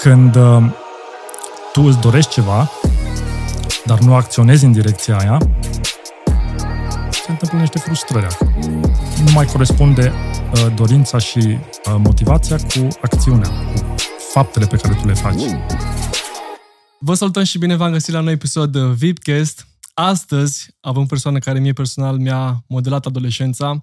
când uh, tu îți dorești ceva, dar nu acționezi în direcția aia, se întâmplă niște frustrări acolo. Nu mai corespunde uh, dorința și uh, motivația cu acțiunea, cu faptele pe care tu le faci. Vă salutăm și bine v-am găsit la un nou episod de VIPcast. Astăzi avem o persoană care mie personal mi-a modelat adolescența.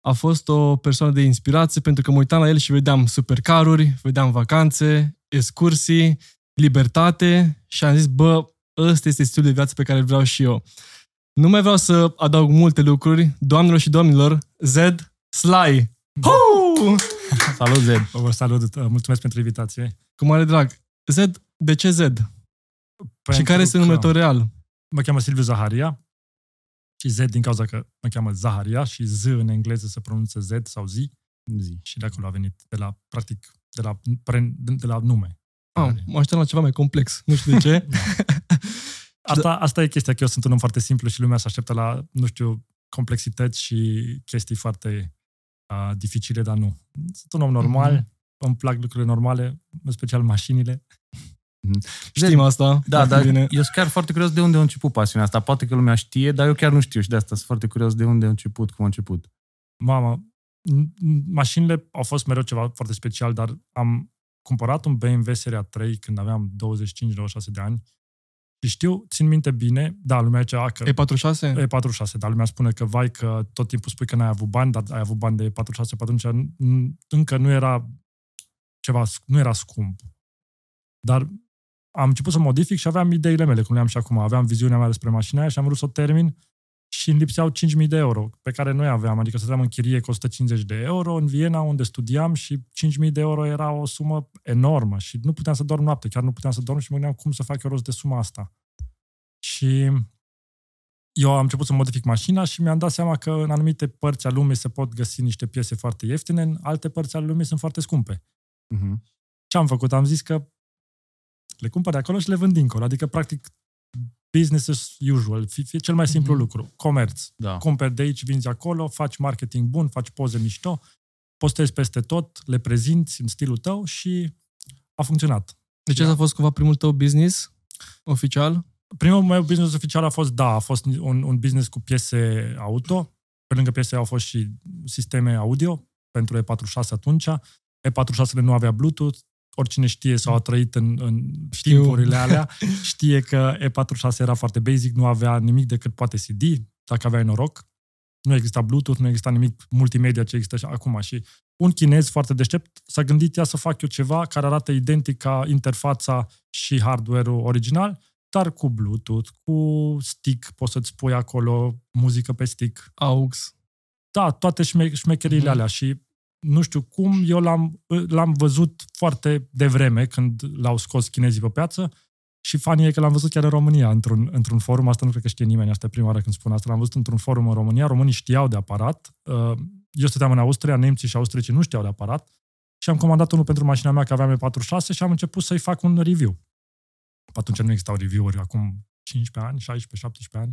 A fost o persoană de inspirație pentru că mă uitam la el și vedeam supercaruri, vedeam vacanțe, excursii, libertate și am zis, bă, ăsta este stilul de viață pe care îl vreau și eu. Nu mai vreau să adaug multe lucruri. Doamnelor și domnilor, Zed Sly. Huu! Salut, Zed! Vă salut, mulțumesc pentru invitație. Cu mare drag. Zed, de ce Zed? Pentru și care este numele tău real? Mă cheamă Silviu Zaharia și Z din cauza că mă cheamă Zaharia și Z în engleză se pronunță Z sau Z. Zi. Și de acolo a venit, de la, practic, de la, de la nume. Ah, mă aștept la ceva mai complex. Nu știu de ce. asta, asta e chestia, că eu sunt un om foarte simplu și lumea se așteaptă la, nu știu, complexități și chestii foarte uh, dificile, dar nu. Sunt un om normal, mm-hmm. îmi plac lucrurile normale, în special mașinile. Mm-hmm. Știm asta. Da, dar bine. eu sunt chiar foarte curios de unde a început pasiunea asta. Poate că lumea știe, dar eu chiar nu știu și de asta sunt foarte curios de unde a început, cum a început. Mama, mașinile au fost mereu ceva foarte special, dar am cumpărat un BMW Seria 3 când aveam 25-26 de ani și știu, țin minte bine, da, lumea zicea că... E46? E46, dar lumea spune că, vai, că tot timpul spui că n-ai avut bani, dar ai avut bani de E46, pe atunci încă nu era ceva, nu era scump. Dar am început să modific și aveam ideile mele, cum le am și acum. Aveam viziunea mea despre mașina aia și am vrut să o termin și îmi lipseau 5.000 de euro, pe care noi aveam. Adică stăteam în chirie cu 150 de euro în Viena, unde studiam și 5.000 de euro era o sumă enormă și nu puteam să dorm noapte, chiar nu puteam să dorm și mă gândeam cum să fac eu rost de suma asta. Și eu am început să modific mașina și mi-am dat seama că în anumite părți ale lumii se pot găsi niște piese foarte ieftine, în alte părți ale lumii sunt foarte scumpe. Uh-huh. Ce am făcut? Am zis că le cumpăr de acolo și le vând dincolo. Adică, practic, business as usual. Fie cel mai simplu mm-hmm. lucru. Comerț. Da. Cumperi de aici, vinzi acolo, faci marketing bun, faci poze mișto, postezi peste tot, le prezinți în stilul tău și a funcționat. Deci da. a fost cumva primul tău business oficial? Primul meu business oficial a fost, da, a fost un, un business cu piese auto. Pe lângă piese au fost și sisteme audio pentru E46 atunci. E46 nu avea Bluetooth, oricine știe sau a trăit în, în timpurile alea, știe că E46 era foarte basic, nu avea nimic decât poate CD, dacă aveai noroc. Nu exista Bluetooth, nu exista nimic multimedia ce există și acum. Și un chinez foarte deștept s-a gândit ea să fac eu ceva care arată identic ca interfața și hardware-ul original, dar cu Bluetooth, cu stick, poți să-ți pui acolo muzică pe stick. AUX. Da, toate șmecherile mm-hmm. alea și nu știu cum, eu l-am, l-am văzut foarte devreme când l-au scos chinezii pe piață și fanii e că l-am văzut chiar în România, într-un, într-un forum, asta nu cred că știe nimeni, asta e prima oară când spun asta, l-am văzut într-un forum în România, românii știau de aparat, uh, eu stăteam în Austria, nemții și austriecii nu știau de aparat și am comandat unul pentru mașina mea, că aveam E46 și am început să-i fac un review. Pe atunci nu existau review-uri, acum 15 ani, 16-17 ani.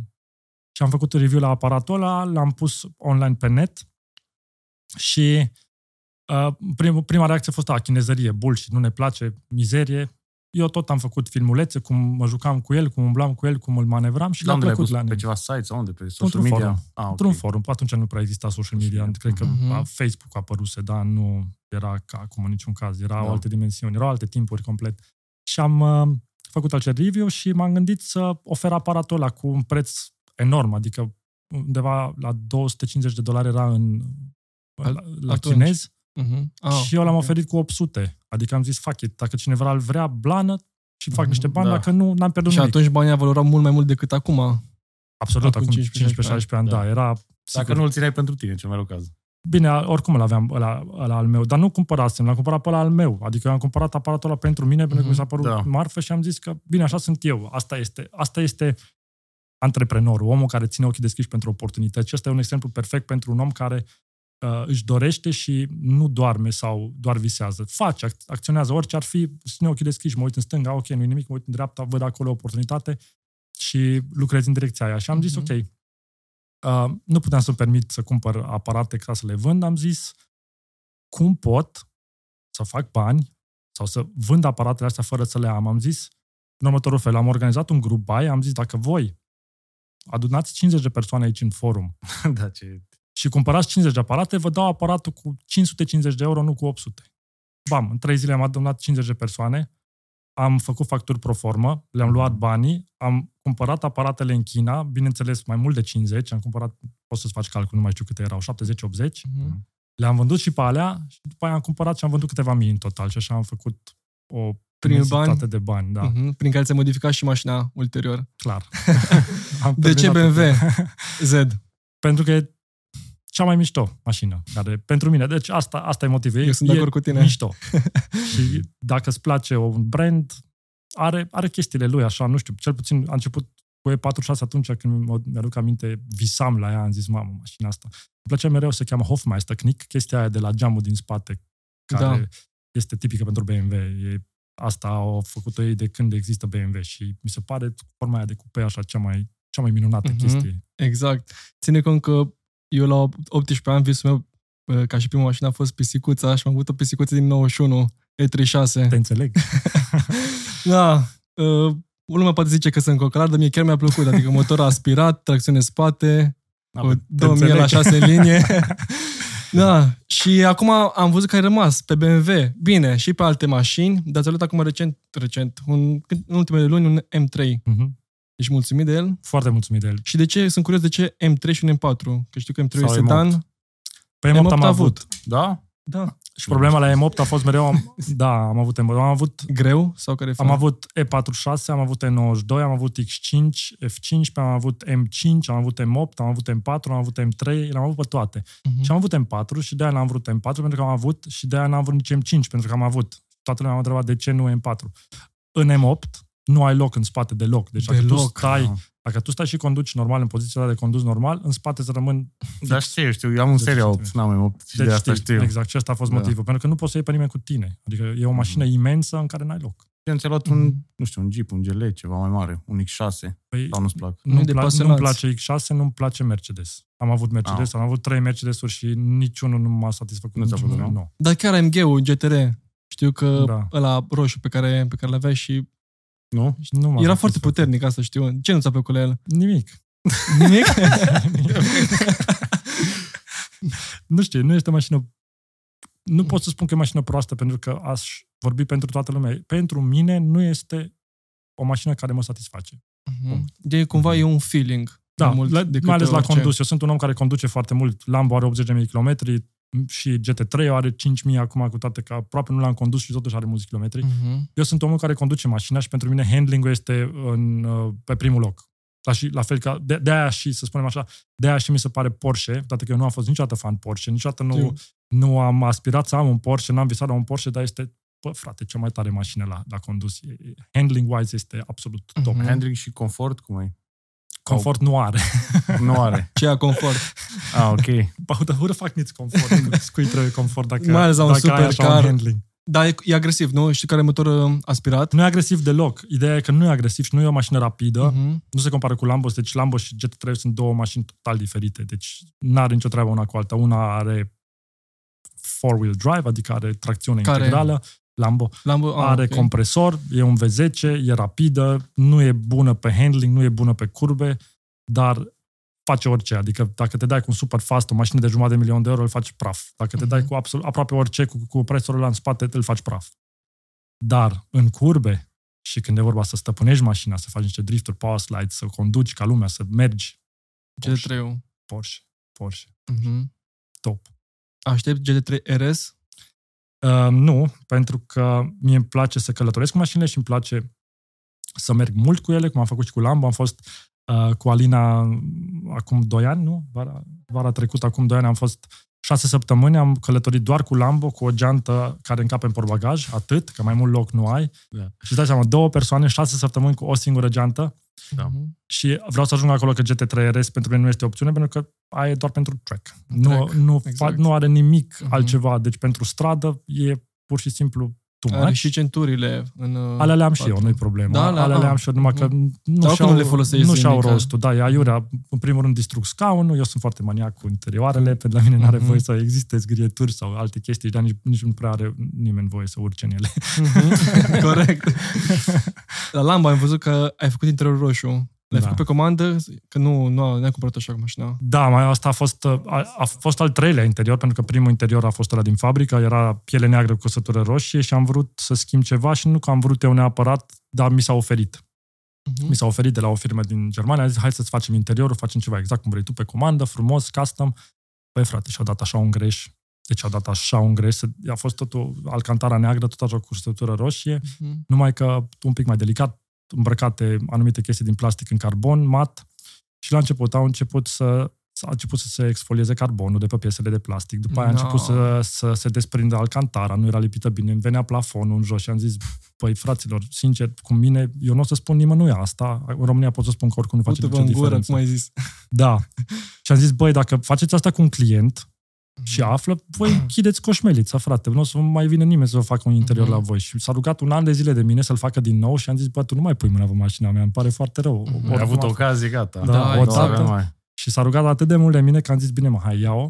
Și am făcut un review la aparatul ăla, l-am pus online pe net și Uh, prim, prima reacție a fost, a, chinezărie, bullshit, nu ne place, mizerie. Eu tot am făcut filmulețe, cum mă jucam cu el, cum umblam cu el, cum îl manevram și l-a plăcut la Pe ceva site sau unde? Pe social într-un media? Forum. Ah, okay. Într-un forum. Atunci nu prea exista social media. media. Cred că uh-huh. Facebook a apăruse, dar nu era ca acum în niciun caz. Erau da. alte dimensiuni, erau alte timpuri complet. Și am uh, făcut acel review și m-am gândit să ofer aparatul ăla cu un preț enorm, adică undeva la 250 de dolari era în, la, la chinez Uh-huh. Ah, și eu l-am okay. oferit cu 800. Adică am zis, fuck it, dacă cineva îl vrea, blană și fac uh-huh. niște bani, da. dacă nu, n-am pierdut și nimic. Și atunci banii valorau mult mai mult decât acum. Absolut, acum 15-16 ani, da. da, era... Sigur. Dacă nu îl țineai pentru tine, cel mai rău caz. Bine, oricum îl aveam ăla, ăla al meu, dar nu cumpărasem, l-am cumpărat pe ăla al meu. Adică eu am cumpărat aparatul ăla pentru mine, pentru că mi s-a părut da. marfă și am zis că, bine, așa sunt eu. Asta este, asta este antreprenorul, omul care ține ochii deschiși pentru oportunități. Și ăsta e un exemplu perfect pentru un om care uh, își dorește și nu doarme sau doar visează. Face, acționează, orice ar fi, ține ochii deschiși, mă uit în stânga, ok, nu nimic, mă uit în dreapta, văd acolo o oportunitate și lucrez în direcția aia. Și am zis, uh-huh. ok, uh, nu puteam să-mi permit să cumpăr aparate ca să le vând, am zis, cum pot să fac bani, sau să vând aparatele astea fără să le am. Am zis în următorul fel, am organizat un grup buy, am zis dacă voi adunați 50 de persoane aici în forum da, ce... și cumpărați 50 de aparate, vă dau aparatul cu 550 de euro, nu cu 800. Bam, în trei zile am adunat 50 de persoane, am făcut facturi pro formă, le-am luat banii, am cumpărat aparatele în China, bineînțeles mai mult de 50, am cumpărat, poți să-ți faci calcul, nu mai știu câte erau, 70-80, Mhm. le-am vândut și pe alea și după aia am cumpărat și am vândut câteva mii în total și așa am făcut o Primii imensitate bani? de bani, da, Mhm. Prin care ți-ai modificat și mașina ulterior. clar. Am De ce terminat BMW? totul. Z. Pentru că e cea mai mișto mașină, care pentru mine, deci asta, asta e motivul. Eu sunt de e acord cu tine. mișto. și dacă îți place un brand, are, are chestiile lui, așa, nu știu, cel puțin a început cu E46 atunci când mă- mi-aduc aminte, visam la ea, am zis, mamă, mașina asta. Îmi plăcea mereu să cheamă Hofmeister Knick, chestia aia de la geamul din spate, care Da. este tipică pentru BMW. E, asta au făcut-o ei de când există BMW și mi se pare forma aia de cupe așa cea mai, cea mai minunată Mhm. chestie. Exact. Ține cont că eu la 18 ani, visul meu, uh, ca și prima mașină a fost pisicuța și am avut o pisicuță din 91, E36. Te înțeleg. Da, uh, lumea poate zice că sunt cocalar, dar mie chiar mi-a plăcut. Adică motor aspirat, tracțiune spate, cu 2000 la 6 în linie. da, și acum am văzut că ai rămas pe BMW. Bine, și pe alte mașini, dar ți-a luat acum recent, recent un, în ultimele luni, un M3. Mhm. Ești mulțumit de el? Foarte mulțumit de el. Și de ce? Sunt curios de ce M3 și un M4. Că știu că M3 Sau e sedan. Pe M8 am avut. Da? Da. Și problema la M8 a fost mereu, am, da, am avut M8. Am avut, Greu? Sau care am avut E46, am avut E92, am avut X5, F15, am avut M5, am avut M8, am avut M4, am avut M3, le-am avut pe toate. Mhm. Și am avut M4 și de-aia n-am vrut M4 pentru că am avut și de-aia n-am vrut nici M5 pentru că am avut. Toată lumea m-a întrebat de ce nu M4. În M8 nu ai loc în spate deloc. Deci dacă tu Deloc, stai, da. dacă tu stai și conduci normal în poziția ta de condus normal, în spate să rămân Da, știu, știu. Eu am un Deci seria știu. 8, n-am M8 și deci de asta știi, știu. Exact, și asta a fost Da. motivul. Pentru că nu poți să iei pe nimeni cu tine. Adică e o mașină imensă în care n-ai loc. Eu ți-a luat un, nu știu, un Jeep, un GL, ceva mai mare, un X6, Păi, sau nu-ți plac? Nu-i nu-mi, de pla- pasionați. nu-mi place X6, nu-mi place Mercedes. Am avut Mercedes, am avut trei Mercedes-uri și niciunul nu m-a satisfăcut. Nu ți-a niciunul, plăcut, nu? nu? Dar chiar AMG-ul GTR, știu că Da. ăla roșu pe care, pe care l-aveai și Nu? Și nu m-a era satisfăcut. foarte puternic, asta știu. Ce nu ți-a plăcut la el? Nimic. Nimic? nu știu, nu este o mașină... Nu pot să spun că e o mașină proastă pentru că aș vorbi pentru toată lumea. Pentru mine nu este o mașină care mă satisface. Mhm. de cumva e un feeling. Da, mai mult la, decât mai ales la orice. condus. Eu sunt un om care conduce foarte mult. Lambo are 80.000 de kilometri și GT3 are 5.000 acum, cu toate că aproape nu l-am condus și totuși are mulți kilometri. Mhm. Eu sunt omul care conduce mașina și pentru mine handling-ul este în, uh, pe primul loc. La, și, la fel ca, de, de aia și, să spunem așa, de aia și mi se pare Porsche, toate că eu nu am fost niciodată fan Porsche, niciodată nu, Știu. nu am aspirat să am un Porsche, n-am visat la un Porsche, dar este, bă, frate, cea mai tare mașină la, la condus. E- e- Handling-wise este absolut top. Mhm. Handling și confort, cum e? Confort nu are. Nu are. Ce a confort. Ah, ok. Who the, who the fuck needs confort? Cui trebuie confort dacă, Mai ales la un dacă ai așa supercar. un handling? Da, e, e agresiv, nu? Știi care e motor uh, aspirat? Nu e agresiv deloc. Ideea e că nu e agresiv și nu e o mașină rapidă. Mhm. nu se compară cu Lambo, deci Lambo și GT3 sunt două mașini total diferite, deci nu are nicio treabă una cu alta. Una are four-wheel drive, adică are tracțiune Care? integrală, Lambo Lambo, ah, are ok. compresor, e un V10, e rapidă, nu e bună pe handling, nu e bună pe curbe, dar face orice. Adică dacă te dai cu un super fast, o mașină de jumătate de milion de euro, îl faci praf. Dacă te dai Mhm. cu absolut, aproape orice, cu, cu presorul ăla în spate, îl faci praf. Dar în curbe și când e vorba să stăpânești mașina, să faci niște drifturi, power slides, să conduci ca lumea, să mergi, GT3-ul. Porsche, Porsche, Mhm. top. Aștept GT3 RS? Uh, nu, pentru că mie îmi place să călătoresc cu mașinile și îmi place să merg mult cu ele, cum am făcut și cu Lambo. Am fost uh, cu Alina acum 2 ani, nu? Vara, vara trecută, acum 2 ani, am fost șase săptămâni, am călătorit doar cu Lambo, cu o geantă care încape în portbagaj, atât, că mai mult loc nu ai. Da. Și îți dai seama, două persoane, șase săptămâni cu o singură geantă Da. Mhm. și vreau să ajung acolo că GT3 RS pentru mine nu este opțiune, pentru că aia e doar pentru track. Nu, Track, nu, exact. fa- nu are nimic Mhm. altceva. Deci pentru stradă e pur și simplu too Are much. și centurile în... uh, Alea le-am și eu, patru. nu-i problemă. Da, Da, la- alea le-am ah. și eu, numai că nu Dar și-au, oricum nu le folosești nu și-au zilnic, rostul. Da, e aiurea. În primul rând distrug scaunul, eu sunt foarte maniac cu interioarele, pentru la mine nu are Mhm. voie să existe zgrieturi sau alte chestii, dar nici, nici nu prea are nimeni voie să urce în ele. Mhm. Corect. La Lambo am văzut că ai făcut interiorul roșu. L-ai Da. făcut pe comandă? Că nu, nu n-ai cumpărat așa cu mașina. Da, mai asta a fost, a, a fost al treilea interior, pentru că primul interior a fost ăla din fabrică, era piele neagră cu căsătură roșie și am vrut să schimb ceva și nu că am vrut eu neapărat, dar mi s-a oferit. Mhm. Mi s-a oferit de la o firmă din Germania, a zis, hai să-ți facem interiorul, facem ceva exact cum vrei tu, pe comandă, frumos, custom. Păi frate, și-au dat așa un greș. Deci au dat așa un greș. A fost totul alcantara neagră, tot așa cu căsătură roșie, Mhm. numai că un pic mai delicat, îmbrăcate anumite chestii din plastic în carbon mat și la început au început să a început să se exfolieze carbonul de pe piesele de plastic. După aia a No. început să, să se desprindă alcantara, nu era lipită bine, îmi venea plafonul în jos și am zis, păi fraților, sincer, cu mine, eu nu o să spun nimănui asta. În România pot să spun că oricum nu face Uite-vă nicio în gură, diferență. cum ai zis. Da. Și am zis, băi, dacă faceți asta cu un client și află, voi închideți coșmelița, frate. Nu o să mai vină nimeni să vă facă un interior Mhm. la voi. Și s-a rugat un an de zile de mine să-l facă din nou și am zis, bă, tu nu mai pui mâna pe mașina mea, îmi pare foarte rău. Mhm. Ai Oricum avut a- ocazie, gata. Da, Da, odată. exact. mai. Și s-a rugat atât de mult de mine că am zis, bine mă, hai, ia-o.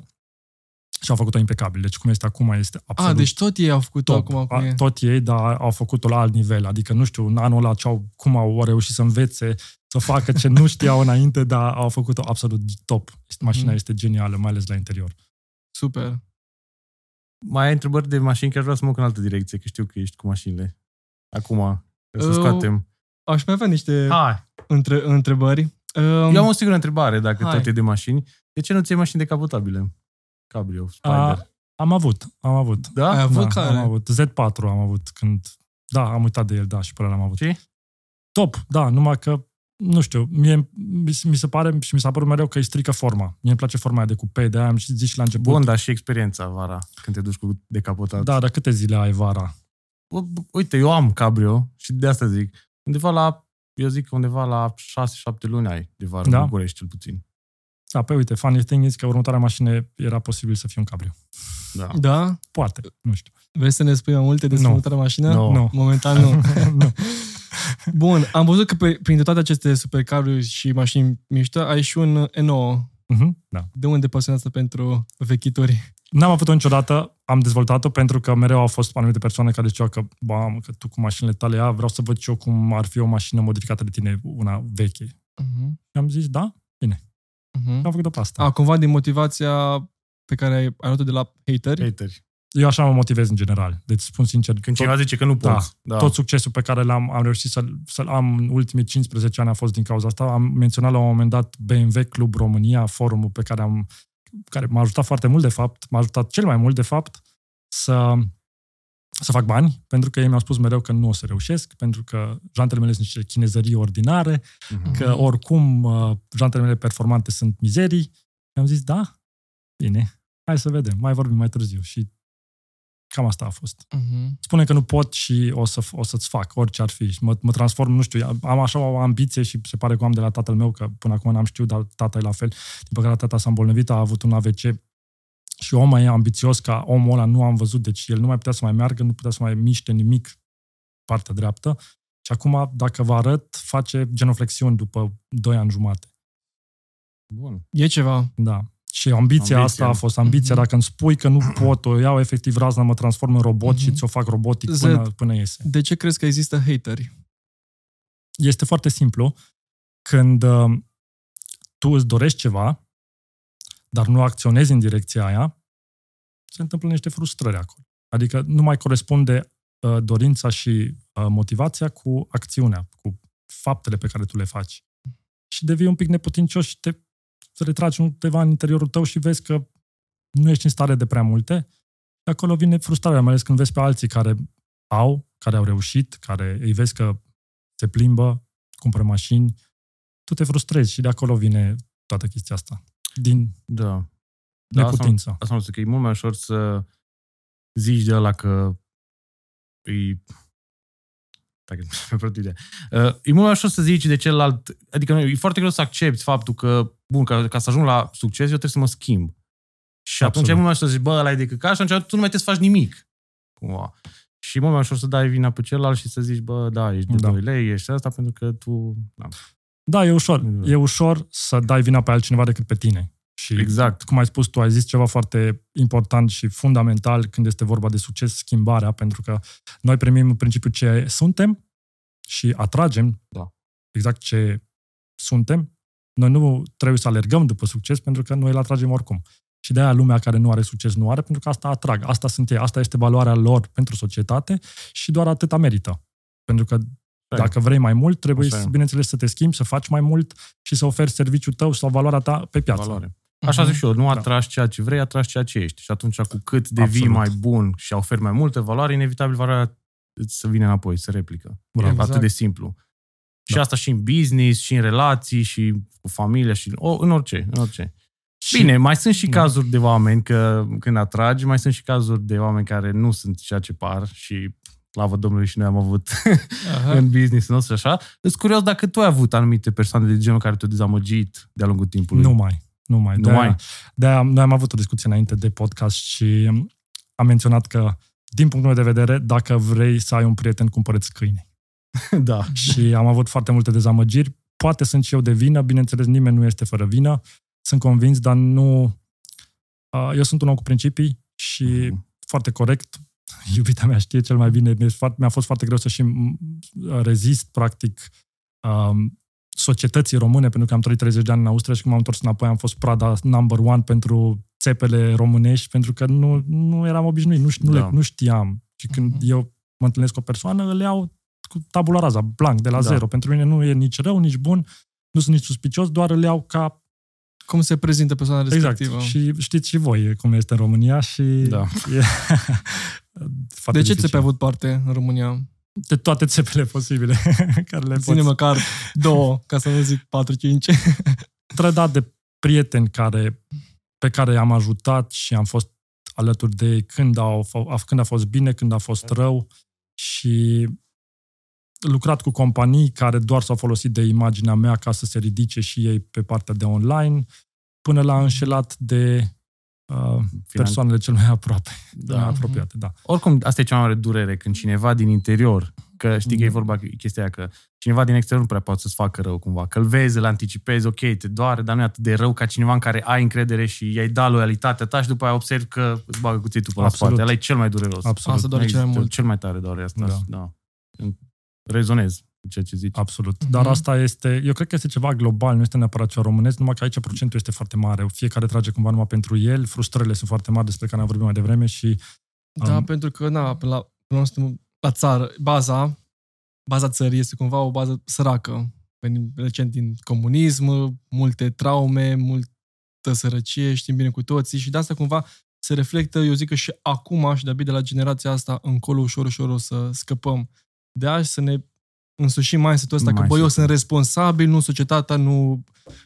Și au făcut-o impecabil. Deci cum este acum, este absolut A, deci tot ei au făcut-o top. acum. Cum A, e. Tot ei, dar au făcut-o la alt nivel. Adică, nu știu, în anul ăla ce-au, cum au reușit să învețe, să facă ce nu știau înainte, dar au făcut-o absolut top. Mașina Mhm. este genială, mai ales la interior. Super. Mai ai întrebări de mașini? Chiar vreau să mă duc în altă direcție, că știu că ești cu mașinile. Acum, să Uh, scoatem. Aș mai avea niște Hai! între, întrebări. Um, Eu am o singură întrebare, dacă Hai. tot e de mașini. De ce nu ți iei mașini decapotabile? Cabrio, Spider. A, am avut, am avut. da? ai avut da, care? am avut. Z4 am avut când... Da, am uitat de el, da, și pe ăla l-am avut. Și? Top, da, numai că, nu știu, mie, mi, mi se pare și mi s-a părut mereu că îi strică forma. Mie îmi place forma aia de cupe, de aia am și zis și la început. Bun, dar și experiența vara, când te duci cu decapotat. Da, dar câte zile ai vara? U- Uite, eu am cabrio și de asta zic. Undeva la, eu zic că undeva la 6-7 luni ai de vară, Da? în București cel puțin. Da, pe uite, funny thing is că următoarea mașină era posibil să fie un cabrio. Da. Da? Poate, nu știu. Vrei să ne spui mai multe despre Nu. următoarea mașină? Nu. Nu. Momentan nu. nu. Bun, am văzut că pe, printre toate aceste supercaruri și mașini mișto, ai și un N9. Mhm, da. De unde pasiunea asta pentru vechituri? N-am avut-o niciodată, am dezvoltat-o pentru că mereu au fost anumite persoane care ziceau că, bă, că tu cu mașinile tale, ia, vreau să văd și eu cum ar fi o mașină modificată de tine, una veche. Uh-huh. Și am zis, da, Uh-huh. am făcut-o pe asta. A, cumva din motivația pe care ai, ai luat-o de la hateri? Hateri. Eu așa mă motivez în general. Deci spun sincer, Când tot, cineva zice că nu Da. poți. Da. tot succesul pe care l-am am reușit să-l, să-l am în ultimii 15 ani a fost din cauza asta. Am menționat la un moment dat BMW Club România, forumul pe care am care m-a ajutat foarte mult, de fapt, m-a ajutat cel mai mult, de fapt, să, să fac bani, pentru că ei mi-au spus mereu că nu o să reușesc, pentru că jantele mele sunt niște chinezării ordinare, Mhm. că oricum uh, jantele mele performante sunt mizerii. Și am zis, da, bine, hai să vedem, mai vorbim mai târziu. Și cam asta a fost. Uh-huh. Spune că nu pot și o, să, o să-ți fac, orice ar fi. Și mă, mă transform, nu știu, am așa o ambiție și se pare că o am de la tatăl meu, că până acum n-am știut, dar tata e la fel. Din păcate, tata s-a îmbolnăvit, a avut un AVC și omul mai e ambițios ca omul ăla nu am văzut, deci el nu mai putea să mai meargă, nu putea să mai miște nimic partea dreaptă. Și acum, dacă vă arăt, face genoflexiuni după 2 ani jumate. Bun. E ceva. Da. Și ambiția Ambiție. asta a fost ambiția. Mhm. Dacă îmi spui că nu pot, o iau efectiv razna, mă transform în robot și Mhm. ți-o fac robotic Z- până, până iese. De ce crezi că există hateri? Este foarte simplu. Când uh, tu îți dorești ceva, dar nu acționezi în direcția aia, se întâmplă niște frustrări acolo. Adică nu mai corespunde uh, dorința și uh, motivația cu acțiunea, cu faptele pe care tu le faci. Și devii un pic neputincios și te retragi undeva în interiorul tău și vezi că nu ești în stare de prea multe. Și acolo vine frustrarea, mai ales când vezi pe alții care au, care au reușit, care îi vezi că se plimbă, cumpără mașini, tu te frustrezi și de acolo vine toată chestia asta. Din Da. Da, asta, neputință. asta am spus că e mult mai ușor să zici de ăla că îi... Dacă mi-a plăcut ideea. Uh, e mult mai ușor să zici de celălalt, adică nu, e foarte greu să accepti faptul că, bun, ca, ca să ajung la succes, eu trebuie să mă schimb. Și atunci Absolut. e mult mai ușor să zici, bă, ăla e de căcat și atunci tu nu mai trebuie să faci nimic. Cumva. Și Și e mult mai ușor să dai vina pe celălalt și să zici, bă, da, ești de Da. 2 lei, ești asta, pentru că tu... Da. Da, e ușor. Da. E ușor să dai vina pe altcineva decât pe tine. Și Exact. cum ai spus tu, ai zis ceva foarte important și fundamental când este vorba de succes, schimbarea, pentru că noi primim în principiu ce suntem și atragem Da. exact ce suntem. Noi nu trebuie să alergăm după succes pentru că noi îl atragem oricum. Și de aia lumea care nu are succes nu are, pentru că asta atrag. Asta sunt ei, asta este valoarea lor pentru societate și doar atâta merită. Pentru că Așa e. dacă vrei mai mult, trebuie, Așa e. să, bineînțeles, să te schimbi, să faci mai mult și să oferi serviciul tău sau valoarea ta pe piață. Valoare. Așa zic și eu, nu Da. atragi ceea ce vrei, atragi ceea ce ești. Și atunci, cu cât devii Absolut. mai bun și oferi mai multă valoare, inevitabil valoarea îți să vine înapoi, să replică. Bravo. Exact. Atât de Exact. simplu. Și Da. asta și în business, și în relații, și cu familia, și o, în orice. În orice. Și- Bine, mai sunt și Da. cazuri de oameni că când atragi, mai sunt și cazuri de oameni care nu sunt ceea ce par și slavă Domnului și noi am avut Aha. în business nostru așa. Sunt curios dacă tu ai avut anumite persoane de genul care te-au dezamăgit de-a lungul timpului. Nu mai. Nu mai. Nu De-aia, mai? de-aia noi am avut o discuție înainte de podcast și am menționat că, din punctul meu de vedere, dacă vrei să ai un prieten, cumpărăți câine. da. și am avut foarte multe dezamăgiri. Poate sunt și eu de vină, bineînțeles, nimeni nu este fără vină. Sunt convins, dar nu... Uh, Eu sunt un om cu principii și Mhm. foarte corect. Iubita mea știe cel mai bine. Mi-a fost, mi-a fost foarte greu să și m- rezist, practic, um, societății române, pentru că am trăit 30 de ani în Austria și când m-am întors înapoi am fost prada number one pentru țepele românești, pentru că nu, nu eram obișnuit, nu, ș- nu, Da. le, nu știam. Și când Mhm. eu mă întâlnesc cu o persoană, îl iau cu tabula rasa, blank, de la Da. zero. Pentru mine nu e nici rău, nici bun, nu sunt nici suspicios, doar îl iau ca... Cum se prezintă persoana Exact. respectivă. Și știți și voi cum este în România și... Da. E, foarte De ce ți-ai dificil. pe avut parte în România? De toate țepele posibile care le Ține poți măcar două, ca să nu zic patru, cinci. trădat de prieteni care, pe care am ajutat și am fost alături de ei când, au, când a fost bine, când a fost rău și lucrat cu companii care doar s-au folosit de imaginea mea ca să se ridice și ei pe partea de online, până la înșelat de uh, persoanele cel mai aproape, da. mai Da. apropiate. Da. Oricum, asta e cea mai mare durere, când cineva din interior, că știi că e vorba chestia aia, că cineva din exterior nu prea poate să-ți facă rău cumva, că îl vezi, îl anticipezi, ok, te doare, dar nu e atât de rău ca cineva în care ai încredere și i-ai dat loialitatea ta și după aia observi că îți bagă cuțitul pe la Absolut. spate. Ăla e cel mai dureros. Absolut. Asta doare Nu cel mai există- mult. Cel mai tare doare asta. Da. Da. Da. Rezonez cu ceea ce zici. Absolut. Dar Mhm. asta este, eu cred că este ceva global, nu este neapărat ceva românesc, numai că aici procentul este foarte mare. Fiecare trage cumva numai pentru el, frustrările sunt foarte mari despre care am vorbit mai devreme și Da, Um, pentru că, na, până la, până la, urmă suntem la țară, baza, baza țării este cumva o bază săracă. Venim recent din comunism, multe traume, multă sărăcie, știm bine cu toții și de asta cumva se reflectă, eu zic că și acum și de-abia de la generația asta încolo ușor, ușor o să scăpăm de azi, să ne însușim mindset-ul ăsta că, bă, eu Mindset-ul. sunt responsabil, nu societatea, nu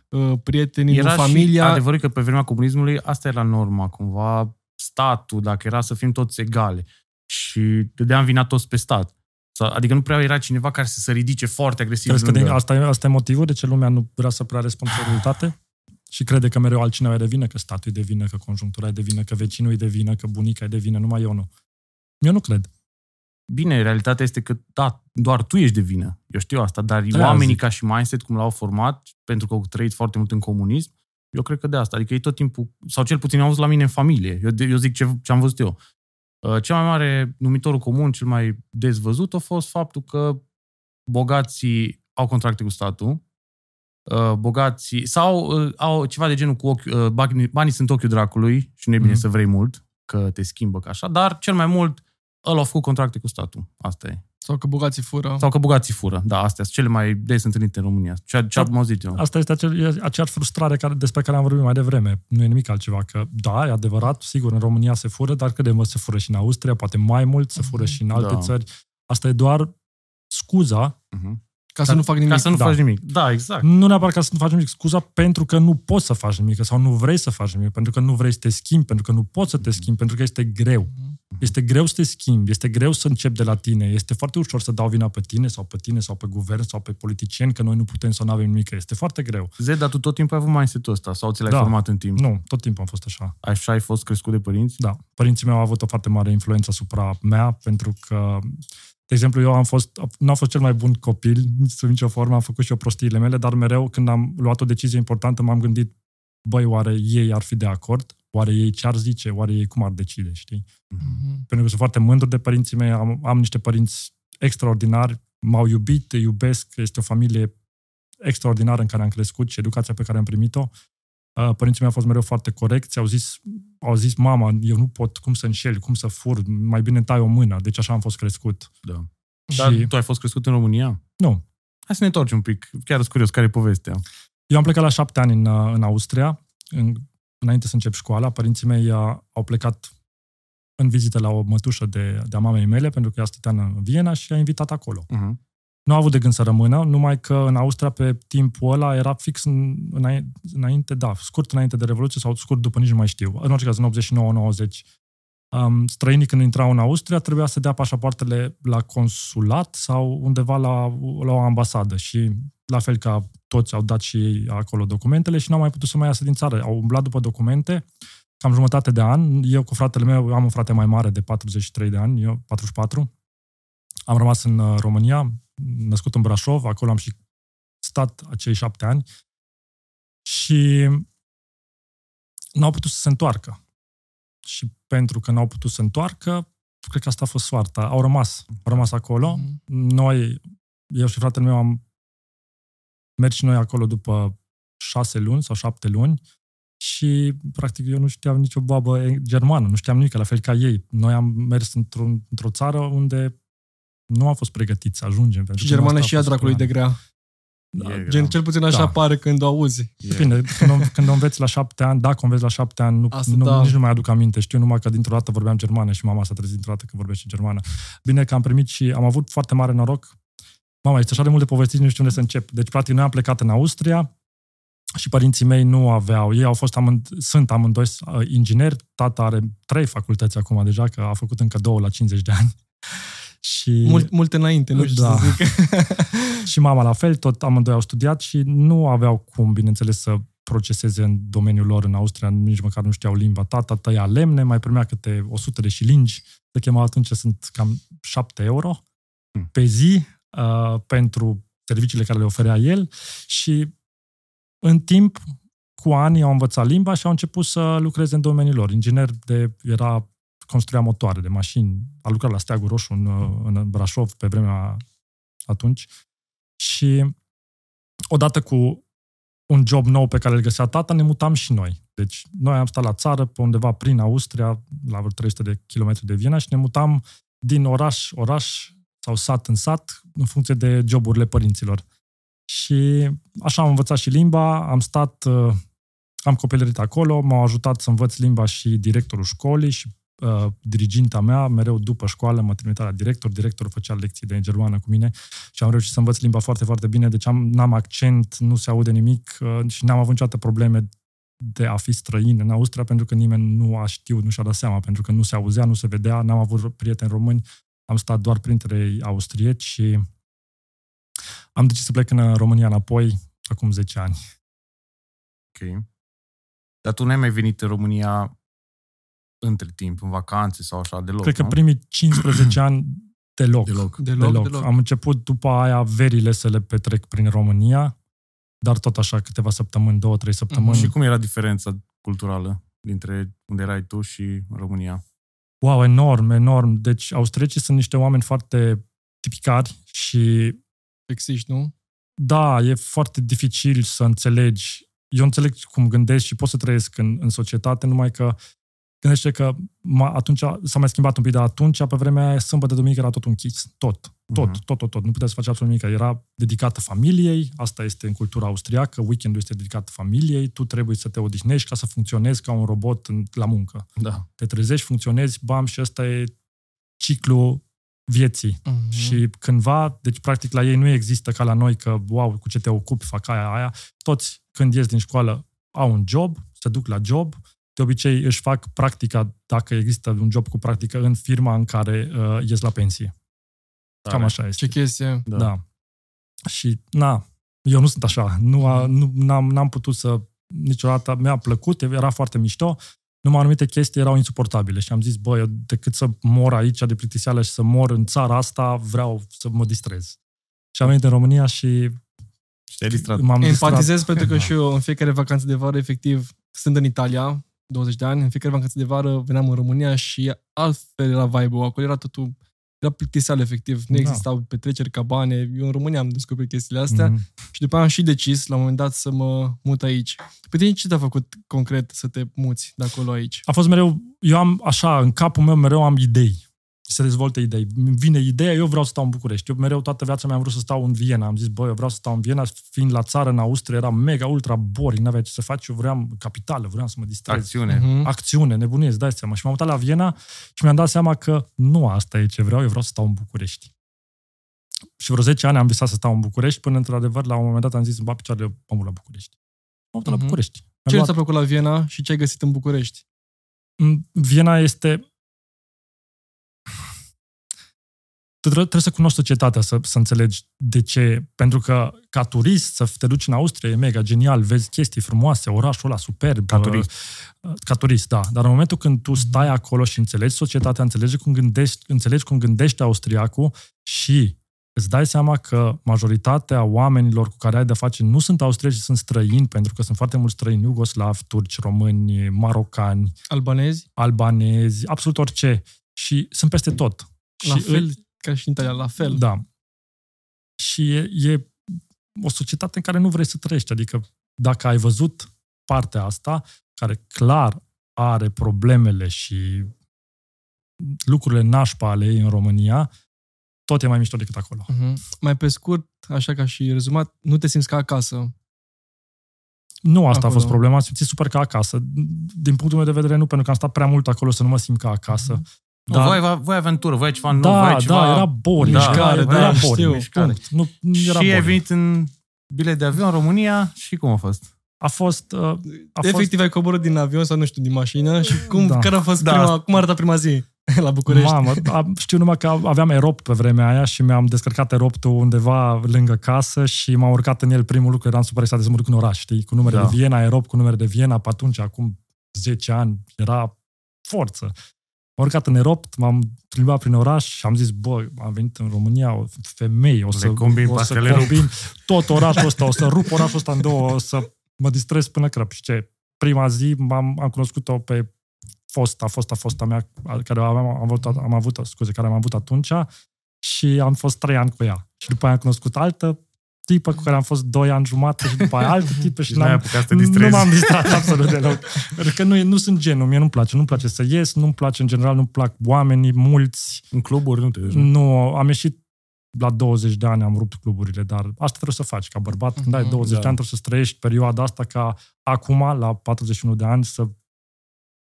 uh, prietenii, Era nu familia. și adevărul că pe vremea comunismului asta era norma, cumva statul, dacă era să fim toți egale. Și dădeam vina toți pe stat. Sau- Adică nu prea era cineva care să se ridice foarte agresiv. crezi că lângă- din, asta, e, asta e motivul de ce lumea nu vrea să preia responsabilitate? Și crede că mereu altcineva e de vină, că statul e de vină, că conjunctura e de vină, că vecinul e de vină, că bunica e de vină, numai eu nu. Eu nu cred. Bine, realitatea este că, da, doar tu ești de vină. Eu știu asta, dar Aia oamenii zic. ca și mindset, cum l-au format, pentru că au trăit foarte mult în comunism, eu cred că de asta. Adică ei tot timpul, sau cel puțin am văzut la mine în familie. Eu, eu zic ce, ce am văzut eu. Uh, Cel mai mare numitorul comun, cel mai des văzut, a fost faptul că bogații au contracte cu statul, uh, bogații, sau uh, au ceva de genul cu ochi, uh, banii, banii sunt ochiul dracului și nu e bine Mhm. să vrei mult, că te schimbă ca așa, dar cel mai mult ăla au făcut contracte cu statul. Asta e. Sau că bogații fură. Sau că bogații fură. Da, astea sunt cele mai des întâlnite în România. Ce, ce am auzit eu. Asta este acel, e aceeași frustrare care, despre care am vorbit mai devreme. Nu e nimic altceva. Că, da, e adevărat, sigur, în România se fură, dar credem că se fură și în Austria, poate mai mult, se fură și în alte Da. țări. Asta e doar scuza Uh-huh. Ca să nu fac nimic. Ca să nu Da. faci nimic. Da, exact. Nu neapărat ca să nu faci nimic, scuza pentru că nu poți să faci nimic sau nu vrei să faci nimic, pentru că nu vrei să te schimbi, pentru că nu poți să te schimbi, pentru că este greu. Este greu să te schimbi, este greu să începi de la tine, este foarte ușor să dau vina pe tine sau pe tine sau pe guvern sau pe politicieni că noi nu putem să nu avem nimic. Este foarte greu. Zed, dar tu tot timpul ai avut mindset-ul ăsta sau ți l-ai Da. format în timp? Nu, tot timpul am fost așa. Așa ai fost crescut de părinți? Da, părinții mei au avut o foarte mare influență asupra mea, pentru că, de exemplu, eu am fost, nu am fost cel mai bun copil, nici sub nicio formă, am făcut și eu prostiile mele, dar mereu când am luat o decizie importantă, m-am gândit, băi, oare ei ar fi de acord? Oare ei ce ar zice? Oare ei cum ar decide, știi? Mhm. Pentru că sunt foarte mândru de părinții mei, am, am niște părinți extraordinari, m-au iubit, te iubesc, este o familie extraordinară în care am crescut și educația pe care am primit-o. Uh, Părinții mei au fost mereu foarte corecți, au zis, au zis, mama, eu nu pot cum să înșel, cum să fur, mai bine tai o mână. Deci așa am fost crescut. Da. Dar Și tu ai fost crescut în România? nu, Hai să ne întorci un pic. Chiar sunt curios, care e povestea? Eu am plecat la șapte ani în, uh, în Austria, în, înainte să încep școala. Părinții mei uh, au plecat în vizită la o mătușă de, de a mamei mele, pentru că ea stătea în Viena și a invitat acolo. Uh-huh. Nu a avut de gând să rămână, numai că în Austria pe timpul ăla era fix în, înainte, înainte, da, scurt înainte de Revoluție sau scurt după, nici nu mai știu. În orice caz, în 89-90. Um, străinii când intrau în Austria trebuia să dea pașapoartele la consulat sau undeva la, la o ambasadă și la fel ca toți au dat și ei acolo documentele și n-au mai putut să mai iasă din țară. Au umblat după documente, cam jumătate de an. Eu cu fratele meu, eu am un frate mai mare de 43 de ani, eu 44. Am rămas în uh, România, născut în Brașov, acolo am și stat acei șapte ani și n-au putut să se întoarcă. Și pentru că n-au putut să se întoarcă, cred că asta a fost soarta. Au rămas, au rămas acolo. Mhm. Noi, eu și fratele meu am mers și noi acolo după șase luni sau șapte luni și, practic, eu nu știam nicio babă e- germană, nu știam nimic, la fel ca ei. Noi am mers într-o, într-o țară unde nu am fost pregătiți să ajungem. pentru Și că germană asta a și ea fost dracului de plan. grea. E Gen, greu. cel puțin așa Da. pare când o auzi. E- Depinde, când, o, când o înveți la șapte ani, dacă o înveți la șapte ani, nu, Asta nu, da. nici nu mai aduc aminte. Știu numai că dintr-o dată vorbeam germană și mama s-a trezit dintr-o dată că vorbește germană. Bine că am primit și am avut foarte mare noroc. Mama, este așa de mult de povestit, nu știu unde să încep. Deci, practic, noi am plecat în Austria și părinții mei nu aveau. Ei au fost amând, sunt amândoi uh, ingineri. Tata are trei facultăți acum deja, că a făcut încă două la 50 de ani. Și... Mult, mult înainte, nu știu Da. să zic. și mama la fel, tot amândoi au studiat și nu aveau cum, bineînțeles, să proceseze în domeniul lor în Austria, nici măcar nu știau limba. Tata tăia lemne, mai primea câte 100 de șilingi, se chema atunci, sunt cam 7 euro Hmm. pe zi uh, pentru serviciile care le oferea el și în timp, cu ani, au învățat limba și au început să lucreze în domeniul lor. Inginer de, era, construia motoare de mașini, a lucrat la Steagul Roșu în, uh, în Brașov pe vremea atunci și odată cu un job nou pe care îl găsea tata, ne mutam și noi. Deci noi am stat la țară, pe undeva prin Austria, la vreo 300 de kilometri de Viena și ne mutam din oraș, oraș sau sat în sat, în funcție de joburile părinților. Și așa am învățat și limba, am stat, uh, am copilărit acolo, m-au ajutat să învăț limba și directorul școlii și uh, diriginta mea, mereu după școală, mă trimitea la director, directorul făcea lecții de germană cu mine și am reușit să învăț limba foarte, foarte bine, deci am, n-am accent, nu se aude nimic uh, și n-am avut niciodată probleme de a fi străin în Austria, pentru că nimeni nu a știut, nu și-a dat seama, pentru că nu se auzea, nu se vedea, n-am avut prieteni români, am stat doar printre austrieci și am decis să plec în România înapoi acum 10 ani. Ok. Dar tu n-ai mai venit în România între timp, în vacanțe sau așa, deloc, Cred că nu? primii 15 ani deloc. Deloc. Deloc, deloc. deloc. Am început după aia verile să le petrec prin România, dar tot așa câteva săptămâni, două, trei săptămâni. Și cum era diferența culturală dintre unde erai tu și România? Wow, enorm, enorm. Deci austriecii sunt niște oameni foarte tipicari și Sexiști, nu? da, e foarte dificil să înțelegi. Eu înțeleg cum gândesc și pot să trăiesc în, în societate, numai că gândește că ma, atunci s-a mai schimbat un pic, dar atunci, pe vremea aia, sâmbătă, duminică, era tot închis. Tot, tot, Mhm. tot, tot, tot. Nu puteai să faci absolut nimic. Era dedicată familiei, asta este în cultura austriacă, weekendul este dedicat familiei, tu trebuie să te odihnești ca să funcționezi ca un robot în, la muncă. Da. te trezești, funcționezi, bam, și ăsta e ciclu vieții. Mhm. Și cândva, deci practic la ei nu există ca la noi că, wow, cu ce te ocupi, fac aia, aia. Toți când ies din școală au un job, se duc la job, de obicei își fac practica, dacă există un job cu practică, în firma în care uh, ies la pensie. Cam Tare. așa este. Ce chestie. Da. da. Și, na, eu nu sunt așa. Nu, a, nu n-am, n-am putut să... Niciodată mi-a plăcut, era foarte mișto, numai anumite chestii erau insuportabile și am zis, bă, eu decât să mor aici de plictiseală și să mor în țara asta, vreau să mă distrez. Și am venit în România și Și te-ai distrat. m-am distrat. Empatizez pentru că și eu în fiecare vacanță de vară, efectiv, sunt în Italia, 20 de ani, în fiecare vacanță de vară veneam în România și altfel era vibe-ul. Acolo era totul, era plictiseală, efectiv. Nu Da. existau petreceri, cabane. Eu în România am descoperit chestiile astea Mhm. și după aia am și decis, la un moment dat, să mă mut aici. Pe tine ce te-a făcut concret să te muți de acolo aici? A fost mereu, eu am așa, în capul meu mereu am idei. Se dezvoltă idei. Îmi Vine ideea, eu vreau să stau în București. Eu mereu toată viața mea am vrut să stau în Viena. Am zis, bă, eu vreau să stau în Viena, fiind la țară, în Austria, era mega, ultra boring, n-aveai ce să faci, eu vreau capitală, vreau să mă distrez. Acțiune. Mhm. Acțiune, nebunie, îți dai seama. Și m-am mutat la Viena și mi-am dat seama că nu asta e ce vreau, eu vreau să stau în București. Și vreo 10 ani am visat să stau în București, până într-adevăr, la un moment dat am zis, îmi bat picioarele, mă mut la București. M-am mutat Mhm. la București. Ce Mi-am luat- ți-a plăcut la Viena și ce ai găsit în București? M, Viena este... Tu trebuie, trebuie să cunoști societatea, să, să înțelegi de ce. Pentru că, ca turist, să te duci în Austria e mega genial, vezi chestii frumoase, orașul ăla superb. Ca turist. uh, Ca turist, da. Dar în momentul când tu stai acolo și înțelegi societatea, înțelegi cum gândești, înțelegi cum gândește austriacul și îți dai seama că majoritatea oamenilor cu care ai de face nu sunt austrieci, sunt străini, pentru că sunt foarte mulți străini, iugoslavi, turci, români, marocani, Albanezi? albanezi, absolut orice. Și sunt peste tot. La și fel ca și în Italia, la fel. Da. Și e, e o societate în care nu vrei să trăiești. Adică dacă ai văzut partea asta, care clar are problemele și lucrurile nașpa ale ei în România, tot e mai mișto decât acolo. Mhm. Mai pe scurt, așa ca și rezumat, nu te simți ca acasă. Nu asta Acolo. a fost problema, am simțit super ca acasă. Din punctul meu de vedere, nu, pentru că am stat prea mult acolo să nu mă simt ca acasă. Mhm. Dar... Voi, voi aventură, voi ceva nou, da, voi ceva... da, era boring. Da, mișcare, era, da, era știu, boring. mișcare. Punct. Nu, nu era și ai boring. venit în bilet de avion în România și cum a fost? A fost... Uh, a fost Efectiv ai coborât din avion sau nu știu, din mașină și cum, Da. care a fost Da. prima, cum arăta prima zi la București? Mamă, am, știu numai că aveam erop pe vremea aia și mi-am descărcat eroptul undeva lângă casă și m-am urcat în el primul lucru, eram super excitat să mă duc în oraș, știi, cu numere Da. de Viena, erop cu numere de Viena, pe atunci, acum 10 ani, era forță. M-am urcat în eropt, m-am plimbat prin oraș și am zis, bă, am venit în România, o femei, o să, combin o pe să astea, le rup." combin tot orașul ăsta, o să rup orașul ăsta în două, o să mă distrez până crăp. Și ce? Prima zi m-am, am cunoscut-o pe fosta, fosta, fosta mea, care aveam, am avut, am avut, scuze, care am avut atunci și am fost trei ani cu ea. Și după aia am cunoscut altă tipă cu care am fost doi ani jumate și după aia altă tipă și Și n-ai n-am, apucat să te nu distrezi. m-am distrat absolut deloc. Pentru că nu, nu sunt genul, mie nu-mi place. Nu-mi place să ies, nu-mi place în general, nu-mi plac oamenii mulți. În cluburi nu te duci. Nu, am ieșit la 20 de ani, am rupt cluburile, dar asta trebuie să faci ca bărbat. Când ai Mhm, 20 da. de ani, trebuie să trăiești perioada asta ca acum, la 41 de ani, să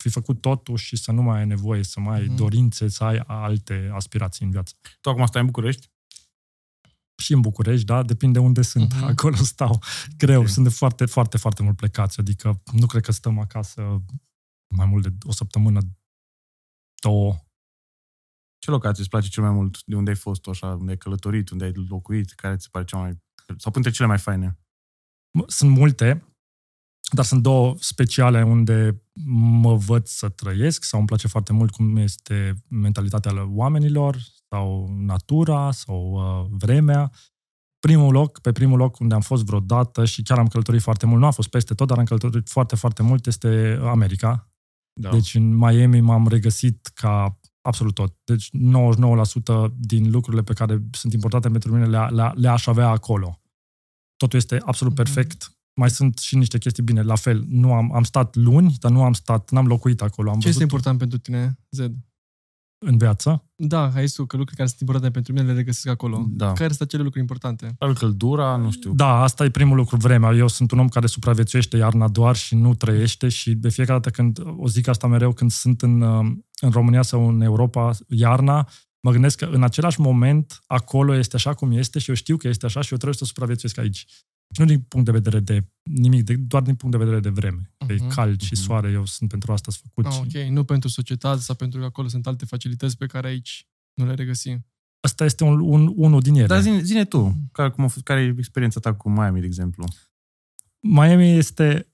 fi făcut totul și să nu mai ai nevoie, să mai ai Mhm. dorințe, să ai alte aspirații în viață. Tu acum stai în București? Și în București, da, depinde unde sunt. Mhm. Acolo stau greu. Ok. Sunt de foarte, foarte, foarte mult plecați. Adică nu cred că stăm acasă mai mult de o săptămână, două. Ce locație îți place cel mai mult? De unde ai fost tu așa? Unde ai călătorit? Unde ai locuit? Care ți se pare cea mai... Sau printre cele mai faine? M- Sunt multe, dar sunt două speciale unde mă văd să trăiesc sau îmi place foarte mult cum este mentalitatea ale oamenilor sau natura sau uh, vremea. Primul loc, pe primul loc unde am fost vreodată și chiar am călătorit foarte mult, nu am fost peste tot, dar am călătorit foarte, foarte mult, este America. Da. Deci în Miami m-am regăsit ca absolut tot. Deci 99% din lucrurile pe care sunt importante pentru mine le, le, le-aș avea acolo. Totul este absolut Mhm. perfect. Mai sunt și niște chestii bine. La fel, nu am, am stat luni, dar nu am stat, n-am locuit acolo. Am Ce este văzut important pentru tine, Zed? În viață. Da, ai zis tu că lucruri care sunt importante pentru mine le regăsesc acolo. Da. Care sunt acele lucruri importante? Probabil căldura, nu știu. Da, asta e primul lucru, vremea. Eu sunt un om care supraviețuiește iarna doar și nu trăiește și de fiecare dată când, o zic asta mereu, când sunt în, uh, în România sau în Europa, iarna, mă gândesc că în același moment acolo este așa cum este și eu știu că este așa și eu trebuie să supraviețuiesc aici. Și nu din punct de vedere de nimic, de, doar din punct de vedere de vreme. Uh-huh. E Mhm. cald și Mhm. soare, eu sunt pentru asta făcut. Ah, și ok, nu pentru societate sau pentru că acolo sunt alte facilități pe care aici nu le regăsim. Asta este un, un, unul din ele. Dar zine, zine tu, care, cum a fost, care e experiența ta cu Miami, de exemplu? Miami este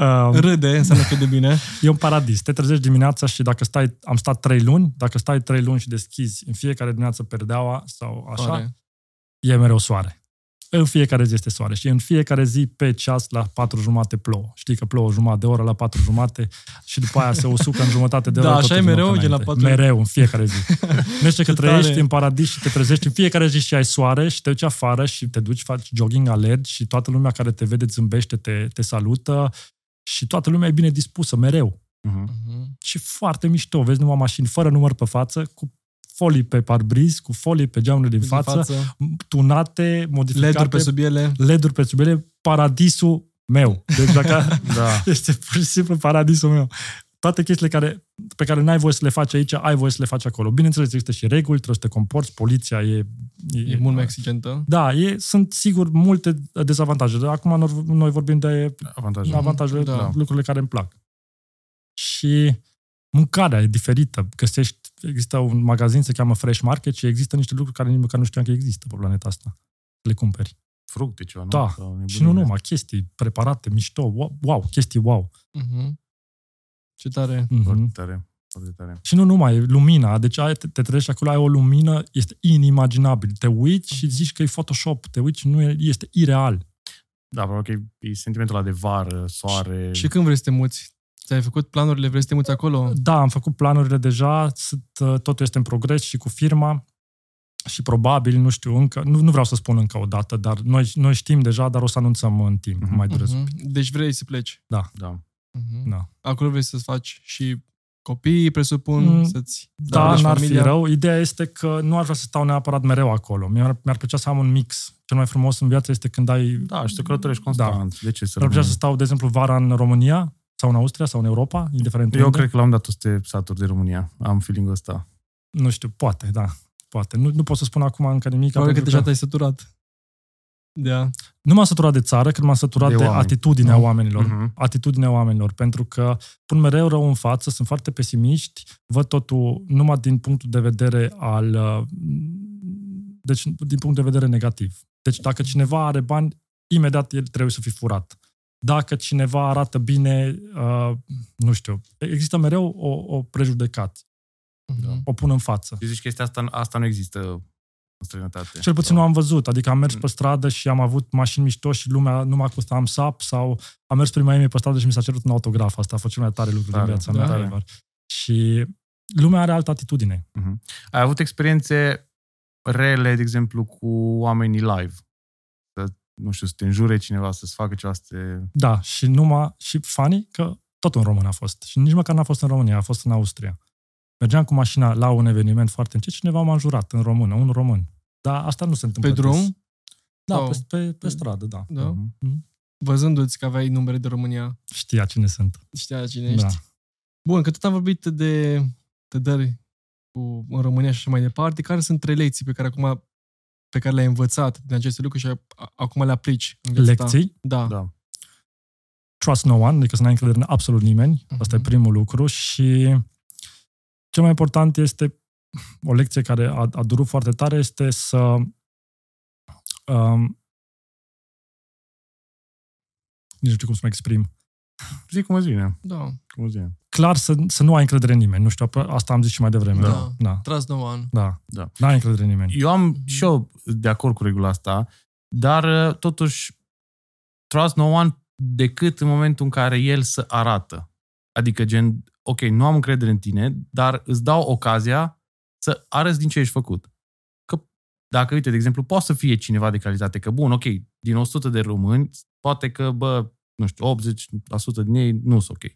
uh, Râde, înseamnă că e de bine. e un paradis. Te trezești dimineața și dacă stai, am stat trei luni, dacă stai trei luni și deschizi în fiecare dimineață perdeaua sau așa, Pare. e mereu soare. În fiecare zi este soare și în fiecare zi pe ceas la patru jumate plouă. Știi că plouă jumătate de oră la patru jumate și după aia se usucă în jumătate de Da, oră. așa tot e în mereu, loc gen la înainte. patru- Mereu, în fiecare zi. Nu știu că Ce trăiești tare. în paradis și te trezești în fiecare zi și ai soare și te duci afară și te duci, faci jogging, alergi și toată lumea care te vede îți zâmbește, te, te salută și toată lumea e bine dispusă, mereu. Uh-huh. Mhm. Și foarte mișto. Vezi numai mașini fără număr pe față, cu folii pe parbriz, cu folii pe geamurile din Din față, față, tunate, modificate. LED-uri pe sub ele. LED-uri pe sub ele, paradisul meu. Deci dacă Da. este pur și simplu paradisul meu. Toate chestiile care, pe care n-ai voie să le faci aici, ai voie să le faci acolo. Bineînțeles, există și reguli, trebuie să te comporți, poliția e... E mult mai exigentă. Da, e, sunt sigur multe dezavantaje. Dar acum noi- noi vorbim de Avantajul. avantajele, Da. da. lucrurile care îmi plac. Și mâncarea e diferită. Găsești, există un magazin, se cheamă Fresh Market și există niște lucruri care nici măcar nu știam că există pe planeta asta. Le cumperi. Fructe ceva, nu? Da. Sau nebunii. Și nu numai, chestii preparate, mișto, wow, wow chestii wow. Mhm. Ce tare. Foarte Mm-hmm. tare. Foarte tare. Și nu numai, lumina, deci ai, te, te trezești acolo, ai o lumină, este inimaginabil. Te uiți și zici că e Photoshop, te uiți și nu e, este ireal. Da, probabil că e sentimentul ăla de vară, soare. Și când vrei să te muți? Ți-ai făcut planurile, vrei să te muți acolo? Da, am făcut planurile deja, sunt, uh, totul este în progres și cu firma și probabil, nu știu încă, nu, nu vreau să spun încă o dată, dar noi, noi știm deja, dar o să anunțăm în timp, Mhm. mai durez. Mhm. Deci vrei să pleci. Da. Mhm. Da. Acolo vrei să-ți faci și copii, presupun, Mm, să-ți Da, stabilești n-ar fi familia. rău. Ideea este că nu aș vrea să stau neapărat mereu acolo. Mi-ar, mi-ar plăcea să am un mix. Cel mai frumos în viață este când ai... Da, și să călătorești constant. De ce să Mi-ar plăcea rămâi? să stau, de exemplu, vara în România sau în Austria sau în Europa, indiferent Eu unde. cred că l-am dat să te saturi de România. Am feeling-ul ăsta. Nu știu, poate, da. Poate. Nu, nu pot să spun acum încă nimic. Probabil că pentru deja te-ai săturat. Da. Nu m-am săturat de țară, când m-am săturat De de, de oameni. atitudinea Nu. oamenilor. Mhm. Atitudinea oamenilor, pentru că pun mereu rău în față, sunt foarte pesimiști, văd totul numai din punctul de vedere al... uh, Deci, din punct de vedere negativ. Deci, dacă cineva are bani, imediat el trebuie să fie furat. Dacă cineva arată bine, uh, nu știu, există mereu o, o prejudecată. Mhm. O pun în față. Și zici că chestia asta, asta nu există în străinătate. Cel puțin nu am văzut. Adică am mers Mm. pe stradă și am avut mașini mișto și lumea nu m-a costat am sap sau am mers prin Miami pe stradă și mi s-a cerut un autograf. Asta a fost cel mai tare lucru Tare, din viața da. mea. ever. Și lumea are altă atitudine. Mhm. Ai avut experiențe rele, de exemplu, cu oamenii live? Să, nu știu, să te înjure cineva, să-ți facă ceva, să te... Da, și numai, și funny că tot un român a fost. Și nici măcar n-a fost în România, a fost în Austria. Mergeam cu mașina la un eveniment foarte încet și cineva m-a înjurat în română, un român. Dar asta nu se întâmplă. Pe des. drum? Da, Sau- pe, pe, pe stradă, da. Da. Mhm. Văzându-ți că aveai numere de România, Știa cine sunt. știa cine ești. Da. Bun, că tot am vorbit de, de dări cu, în România și așa mai departe, care sunt trei lecții pe care acum pe care le-ai învățat din aceste lucruri și a- acum le aplici în viața ta? Lecții, Da. Da. trust no one, adică să n-ai încredere în absolut nimeni. Asta e Mhm. primul lucru și cel mai important este o lecție care a, a durut foarte tare este să um, nici nu știu cum să mă exprim. Zic cum îți vine. Da. Cum îți vine. Clar să, să nu ai încredere în nimeni. Nu știu, asta am zis și mai devreme. Da. Da. Trust no one. Da. Da. Nu ai încredere în nimeni. Eu am Mhm. și eu de acord cu regula asta, dar uh, totuși trust no one decât în momentul în care el să arată. Adică gen, ok, nu am încredere în tine, dar îți dau ocazia să arăți din ce ești făcut. Că dacă, uite, de exemplu, poate să fie cineva de calitate, că bun, ok, din 100 de români, poate că, bă, nu știu, 80% din ei nu sunt ok.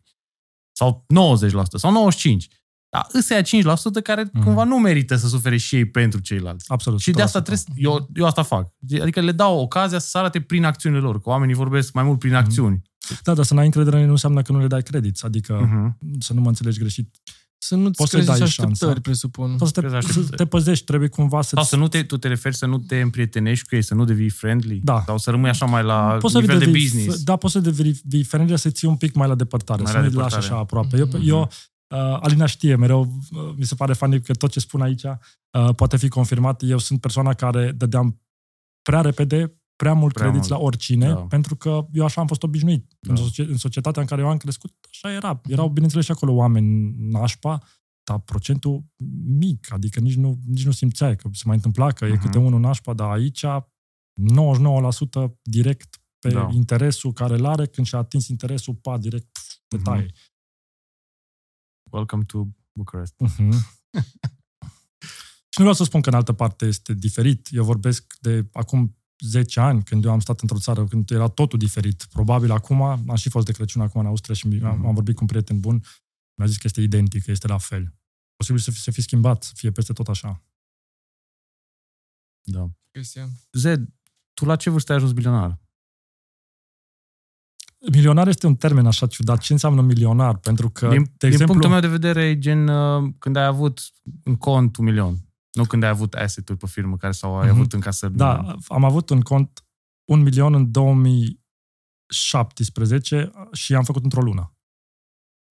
Sau 90% sau 95%. Dar ăsta 5% care Mhm. cumva nu merită să sufere și ei pentru ceilalți. Absolut. Și de asta 100%. trebuie, eu, eu asta fac. Adică le dau ocazia să arate prin acțiunile lor, că oamenii vorbesc mai mult prin Mhm. acțiuni. Da, dar să n-ai încredere în ei nu înseamnă că nu le dai credit. Adică Mhm. să nu mă înțelegi greșit. Să nu-ți Poți să-i crezi dai așteptări, șansa. presupun. Poți să Crezi te, așa? să te păzești, trebuie cumva să Sau să nu te, tu te referi să nu te împrietenești cu ei, să nu devii friendly? Da. Sau să rămâi așa mai la poți să nivel de devii- business? Da, poți să devii friendly, să ții un pic mai la depărtare, Mai să la nu-i lași depărtare. așa aproape. Eu, Mhm. eu uh, Alina știe mereu, uh, mi se pare funny că tot ce spun aici uh, poate fi confirmat. Eu sunt persoana care dădeam prea repede, prea mult Prea credit mult. la oricine, Da. pentru că eu așa am fost obișnuit. Da. În, socie- în societatea în care eu am crescut, așa era. Erau, bineînțeles, și acolo oameni nașpa, dar procentul mic, adică nici nu, nici nu simțeai că se mai întâmpla, că e Mhm. câte unul nașpa, dar aici 99% direct pe Da. interesul care îl are, când și-a atins interesul, pa, direct pf, te Mhm. taie. Welcome to Bucharest. Mhm. și nu vreau să spun că în altă parte este diferit. Eu vorbesc de acum 10 ani, când eu am stat într-o țară, când era totul diferit. Probabil acum, am și fost de Crăciun acum în Austria și mi- am, Mhm. am vorbit cu un prieten bun, mi-a zis că este identic, că este la fel. Posibil să fi, să fi schimbat, să fie peste tot așa. Da. Chestia. Zed, tu la ce vârstă ai ajuns milionar? Milionar este un termen așa ciudat. Ce înseamnă milionar? Pentru că, din, de din exemplu, punctul meu de vedere, e gen uh, când ai avut în cont un milion. Nu când ai avut asset-uri pe firmă care sau ai Mhm. avut încasări. de un milion. Da, am avut un cont un milion în 2017 și am făcut într-o lună.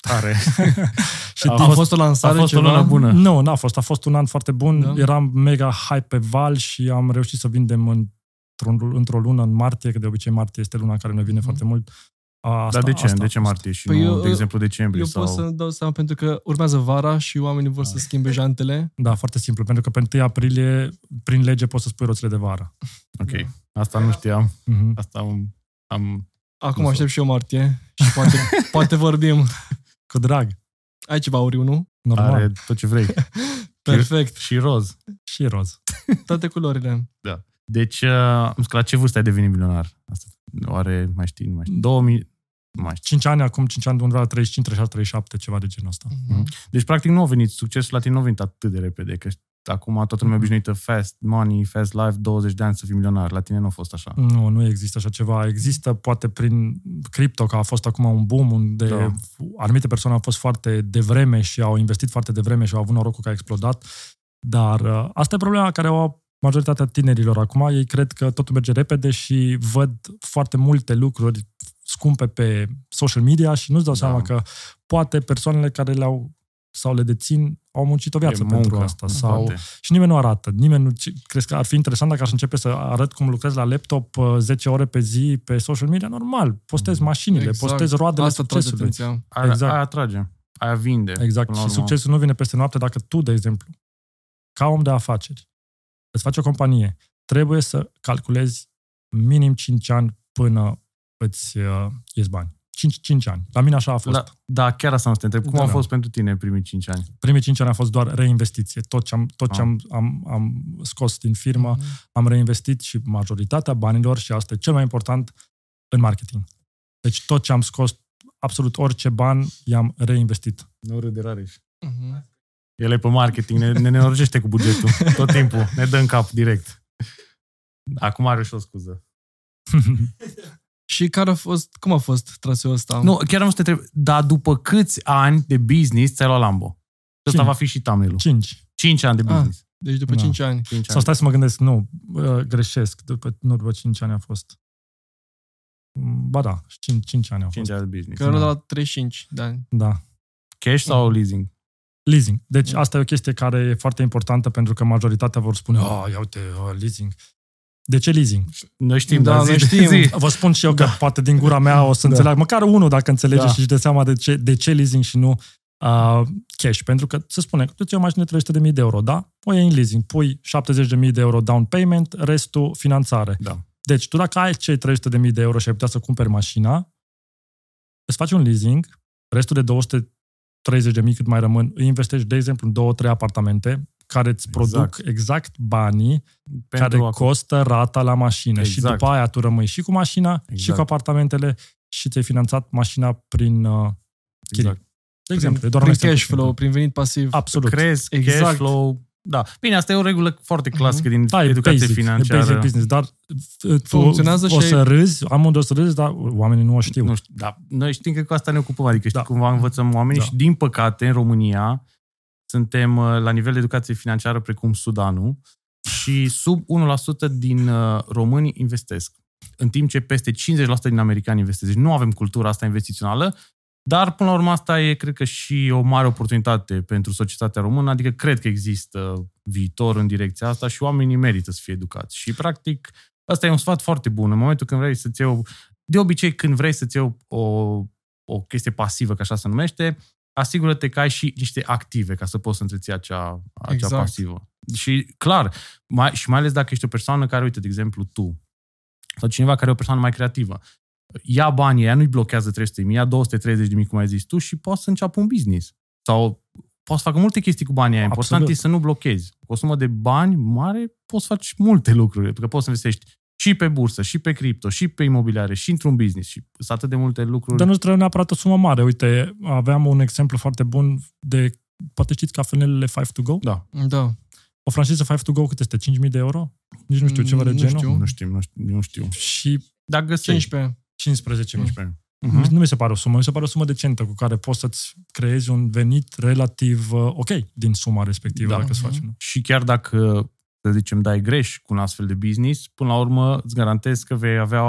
Tare. și A A din- fost, fost o lansare a fost o ceva? lună bună. Nu, n-a fost. A fost un an foarte bun. Da. Da. Eram mega hype pe val și am reușit să vindem într-o, într-o lună, în martie, că de obicei martie este luna care ne vine Mhm. foarte mult. Asta, Dar de ce? asta a de ce fost. martie și Păi nu, eu- de exemplu, decembrie? Eu sau... pot să dau seama pentru că urmează vara și oamenii vor să schimbe jantele. Da, foarte simplu. Pentru că pe 1 aprilie, prin lege, poți să spui roțile de vară. Ok, Da. asta nu știam. Mhm. Asta am... am... Acum Nu aștept și eu martie și poate, poate vorbim. Cu drag. Ai ceva auriu, nu? Normal. Are tot ce vrei. Perfect. și roz. Și roz. Toate culorile. Deci, uh, la ce vârstă ai devenit milionar? Asta, oare mai știi? Nu mai știi. 2000... Nu mai știu. 5 ani, acum 5 ani, undeva la 35, 36, 37, ceva de genul ăsta. Mhm. Deci, practic, nu a venit, succesul la tine nu a venit atât de repede, că acum toată lumea Mhm. obișnuită fast money, fast life, 20 de ani să fii milionar. La tine nu a fost așa. Nu, nu există așa ceva. Există poate prin cripto, că a fost acum un boom unde Da. da. anumite persoane au fost foarte devreme și au investit foarte devreme și au avut norocul că a explodat. Dar uh, asta e problema care o au majoritatea tinerilor acum. Ei cred că totul merge repede și văd foarte multe lucruri scumpe pe social media și nu-ți dau Da. seama că poate persoanele care le-au sau le dețin au muncit o viață E pentru muncă, asta. Sau poate. și nimeni nu arată. Nimeni nu... ci- Crezi că ar fi interesant dacă aș începe să arăt cum lucrez la laptop uh, 10 ore pe zi pe social media? Normal. Postez mașinile, Exact. postez roadele Asta trage succesului. atenția. Aia, Exact. aia atrage. Aia vinde. Exact. până la Și urmă. succesul nu vine peste noapte dacă tu, de exemplu, ca om de afaceri, îți faci o companie, trebuie să calculezi minim 5 ani până îți uh, ies bani. 5, 5 ani. La mine așa a fost. La, da, chiar asta nu te întreb. Cum Da. au fost pentru tine primii 5 ani? Primii 5 ani a fost doar reinvestiție. Tot ce am, tot ce Ah. am, am, am scos din firmă, Mhm. am reinvestit și majoritatea banilor, și asta e cel mai important, în marketing. Deci tot ce am scos, absolut orice ban, i-am reinvestit. Nu râde Rareș. Mhm. El e pe marketing, ne, ne nenorcește cu bugetul tot timpul. Ne dă în cap direct. Acum are și o scuză. Și care a fost, cum a fost traseul ăsta? Nu, chiar am să te întreb, dar după câți ani de business ți-ai luat Lambo? Ăsta Cinci. va fi și thumbnail 5. 5 ani de Ah. business. Deci după Da. 5 ani. 5 Sau ani. stai să mă gândesc, nu, uh, greșesc, după, nu după 5 ani a fost. Mm, Ba da, 5, 5 ani au 5 fost. ani de business. Că era Da. de la 35 de ani. Da. Cash sau leasing? Leasing. Deci Da. asta e o chestie care e foarte importantă pentru că majoritatea vor spune, oh, ia uite, oh, leasing. De ce leasing? Noi știm, Da, dar zi, noi știm. zi. Vă spun și eu că poate din gura mea o să Da. înțeleg, măcar unul dacă înțelege Da. și își dă seama de ce, de ce leasing și nu uh, cash. Pentru că se spune că tu ți o mașină 300.000 de euro, da? O iei în leasing, pui 70.000 de euro down payment, restul finanțare. Da. Deci tu dacă ai cei 300.000 de euro și ai putea să cumperi mașina, îți faci un leasing, restul de 230.000 cât mai rămân, îi investești, de exemplu, în două, trei apartamente care îți Exact. produc exact banii care Pentru a- costă rata la mașină. Și Exact. după aia tu rămâi și cu mașina, exact. și Exact. cu apartamentele și ți-ai finanțat mașina prin uh, chirii. Exact. De exemplu, e doar prin un exemplu cash flow, prin venit pasiv. Absolut. Crezi Exact. cash flow. Da. Bine, asta e o regulă foarte clasică din Da, e educație basic, financiară. e basic business, dar uh, tu Funcționează o și să râzi, amândoi o să râzi, dar oamenii nu o știu. Nu știu, da, noi știm că cu asta ne ocupăm, adică știi, Da. cumva învățăm oamenii Da. și din păcate în România suntem uh, la nivel de educație financiară precum Sudanul și sub 1% din uh, români investesc. În timp ce peste 50% din americani investesc. Deci nu avem cultura asta investițională, dar până la urmă asta e, cred că, și o mare oportunitate pentru societatea română, adică cred că există viitor în direcția asta și oamenii merită să fie educați. Și, practic, asta e un sfat foarte bun. În momentul când vrei să-ți iei, de obicei, când vrei să-ți iei o, o chestie pasivă, ca așa se numește, asigură-te că ai și niște active ca să poți să întreții acea, acea exact. pasivă. Și clar, mai, și mai ales dacă ești o persoană care, uite, de exemplu, tu, sau cineva care e o persoană mai creativă, ia banii ea nu-i blochează 300 mii, ia 230 de mii, cum ai zis tu, și poți să înceapă un business. Sau poți să facă multe chestii cu banii aia. Important Absolut. e să nu blochezi. Cu o sumă de bani mare poți să faci multe lucruri. Pentru că poți să investești și pe bursă, și pe cripto, și pe imobiliare, și într-un business. Și sunt atât de multe lucruri. Dar nu trebuie neapărat o sumă mare. Uite, aveam un exemplu foarte bun de, poate știți cafenelele 5 to go? Da. Da. O franciză 5 to go cât este? 5.000 de euro? Nici nu știu, ceva de Mm, nu genul. știu. Nu știu, nu știu. Nu știu. Și Dar găsești. 15. 15.000. 15. Uh-huh. Nu mi se pare o sumă, mi se pare o sumă decentă cu care poți să-ți creezi un venit relativ uh, ok din suma respectivă, Da. dacă îți Mhm. faci. Nu? Și chiar dacă, să zicem, dai greș cu un astfel de business, până la urmă îți garantez că vei avea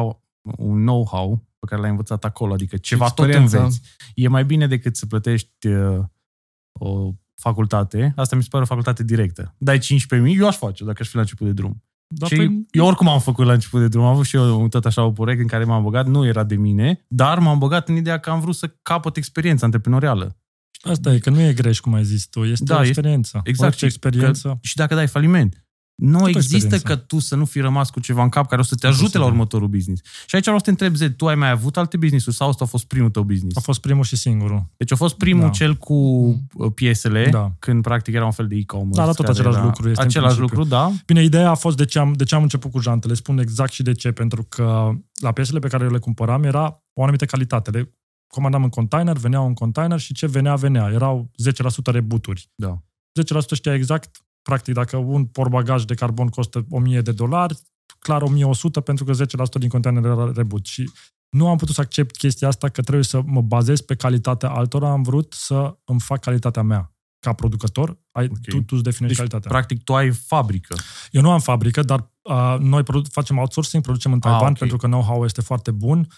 un know-how pe care l-ai învățat acolo, adică ceva tot Experiența. înveți. E mai bine decât să plătești uh, o facultate, asta mi se pare o facultate directă. Dai 15.000, eu aș face dacă aș fi la început de drum. Dar și păi, eu oricum am făcut la început de drum, am avut și eu un tot așa o proiect în care m-am băgat, nu era de mine, dar m-am băgat în ideea că am vrut să capăt experiența antreprenorială. asta e, că nu e greș, cum ai zis tu, este Da, o este- experiență. Exact. Orice experiență. Că, și dacă dai faliment, nu Tot o există experiență. că tu să nu fi rămas cu ceva în cap care o să te ajute Imposibil. la următorul business. Și aici vreau să te întreb, Zed, tu ai mai avut alte business-uri sau ăsta a fost primul tău business? A fost primul și singurul. Deci a fost primul Da. cel cu uh, piesele, Da. când practic era un fel de e-commerce. Da, la tot care același era... lucru este în Același principiu. lucru, da. Bine, ideea a fost de ce, am, de ce am început cu jantele. Spun exact și de ce. Pentru că la piesele pe care eu le cumpăram era o anumită calitate. Le comandam în container, veneau în container și ce venea, venea. Erau 10% rebuturi. Da. 10% știa exact, practic, dacă un porbagaj de carbon costă 1000 de dolari, clar 1100 pentru că 10% din container era rebut. Și nu am putut să accept chestia asta că trebuie să mă bazez pe calitatea altora. Am vrut să îmi fac calitatea mea. Ca producător, ai, Ok. tu, tu îți definești Deci, calitatea. practic, tu ai fabrică. Eu nu am fabrică, dar uh, noi produ- facem outsourcing, producem în Taiwan Ah, ok. pentru că know-how este foarte bun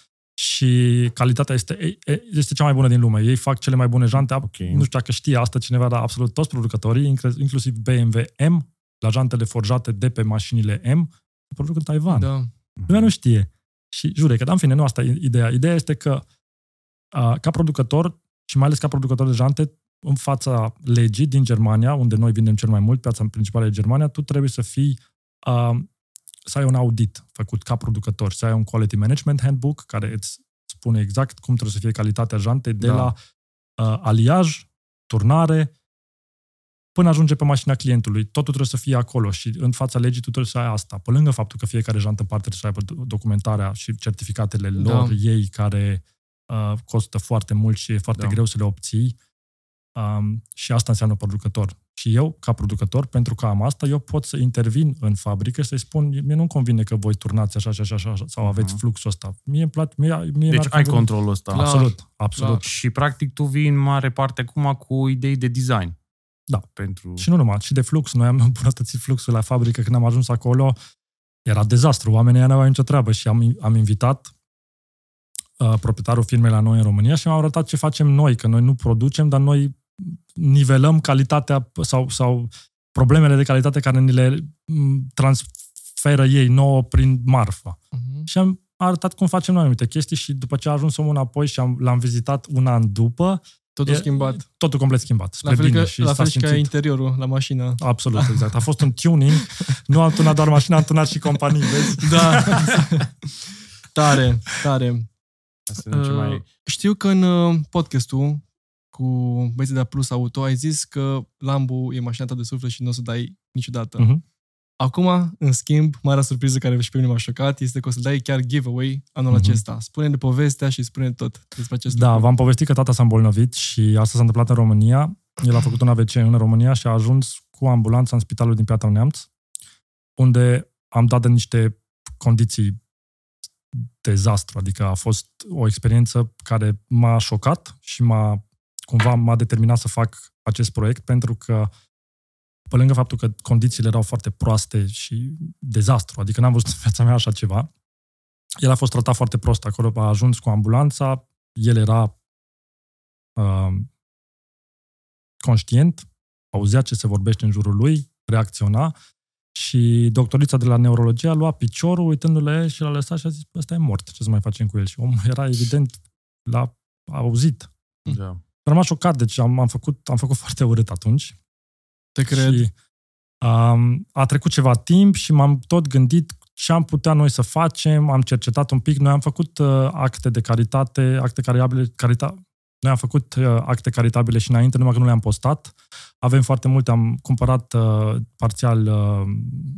și calitatea este, e- e- este cea mai bună din lume. Ei fac cele mai bune jante. Ok. Nu știu dacă știe asta cineva, dar absolut toți producătorii, incre- inclusiv BMW M, la jantele forjate de pe mașinile M, se produc în Taiwan. Da. Lumea nu știe. Și jure că, dar în fine, nu asta e ideea. Ideea este că uh, ca producător și mai ales ca producător de jante, în fața legii din Germania, unde noi vindem cel mai mult, piața principală e Germania, tu trebuie să fii uh, să ai un audit făcut ca producător, să ai un quality management handbook care îți spune exact cum trebuie să fie calitatea jantei de Da. la uh, aliaj, turnare, până ajunge pe mașina clientului. Totul trebuie să fie acolo și în fața legii tu trebuie să ai asta. Pe lângă faptul că fiecare jantă în parte trebuie să aibă documentarea și certificatele Da. lor, ei, care uh, costă foarte mult și e foarte Da. greu să le obții. Um, și asta înseamnă producător. Și eu, ca producător, pentru că am asta, eu pot să intervin în fabrică, să-i spun, mie nu-mi convine că voi turnați așa și așa, și așa sau aveți Mhm. fluxul ăsta. Mie îmi place, mie, mie Deci mi-ar ai conveni. controlul ăsta. Clar. Absolut, absolut. Și practic tu vii în mare parte acum cu idei de design. Da. Pentru... Și nu numai, și de flux. Noi am îmbunătățit fluxul la fabrică când am ajuns acolo. Era dezastru, oamenii nu aveau nicio treabă și am, am invitat uh, proprietarul firmei la noi în România și am arătat ce facem noi, că noi nu producem, dar noi nivelăm calitatea sau, sau problemele de calitate care ni le m, transferă ei nouă prin marfă. Mhm. Și am arătat cum facem noi anumite chestii și după ce a ajuns omul înapoi și am, l-am vizitat un an după, Totul e- schimbat. totul complet schimbat. Spre La fel, bine că, și la s-a fel și ca simțit. interiorul la mașină. Absolut, exact. A fost un tuning. Nu am tunat doar mașina, am tunat și companii, vezi? Da. tare, tare. Să vedem ce mai... Uh, Știu că în uh, podcastul cu băieții de la Plus Auto ai zis că Lambo e mașina ta de suflet și nu o să dai niciodată. Mhm. Acum, în schimb, marea surpriză care și pe mine m-a șocat este că o să dai chiar giveaway anul Mhm. acesta. Spune-ne povestea și spune tot despre acest Da, lucru. v-am povestit că tata s-a îmbolnăvit și asta s-a întâmplat în România. El a făcut un AVC în România și a ajuns cu ambulanța în spitalul din Piatra Neamț, unde am dat în niște condiții dezastru. Adică a fost o experiență care m-a șocat și m-a cumva m-a determinat să fac acest proiect pentru că pe lângă faptul că condițiile erau foarte proaste și dezastru, adică n-am văzut în viața mea așa ceva, el a fost tratat foarte prost acolo, a ajuns cu ambulanța, el era uh, conștient, auzea ce se vorbește în jurul lui, reacționa și doctorița de la neurologie a luat piciorul uitându-le și l-a lăsat și a zis, ăsta e mort, ce să mai facem cu el? Și omul era evident, l-a auzit. Da. Am rămas șocat, deci am, am, făcut, am făcut foarte urât atunci. Te cred. Și, um, a trecut ceva timp și m-am tot gândit ce am putea noi să facem, am cercetat un pic, noi am făcut uh, acte de caritate, acte caritabile, carita, noi am făcut uh, acte caritabile și înainte, numai că nu le-am postat. Avem foarte multe, am cumpărat uh, parțial uh,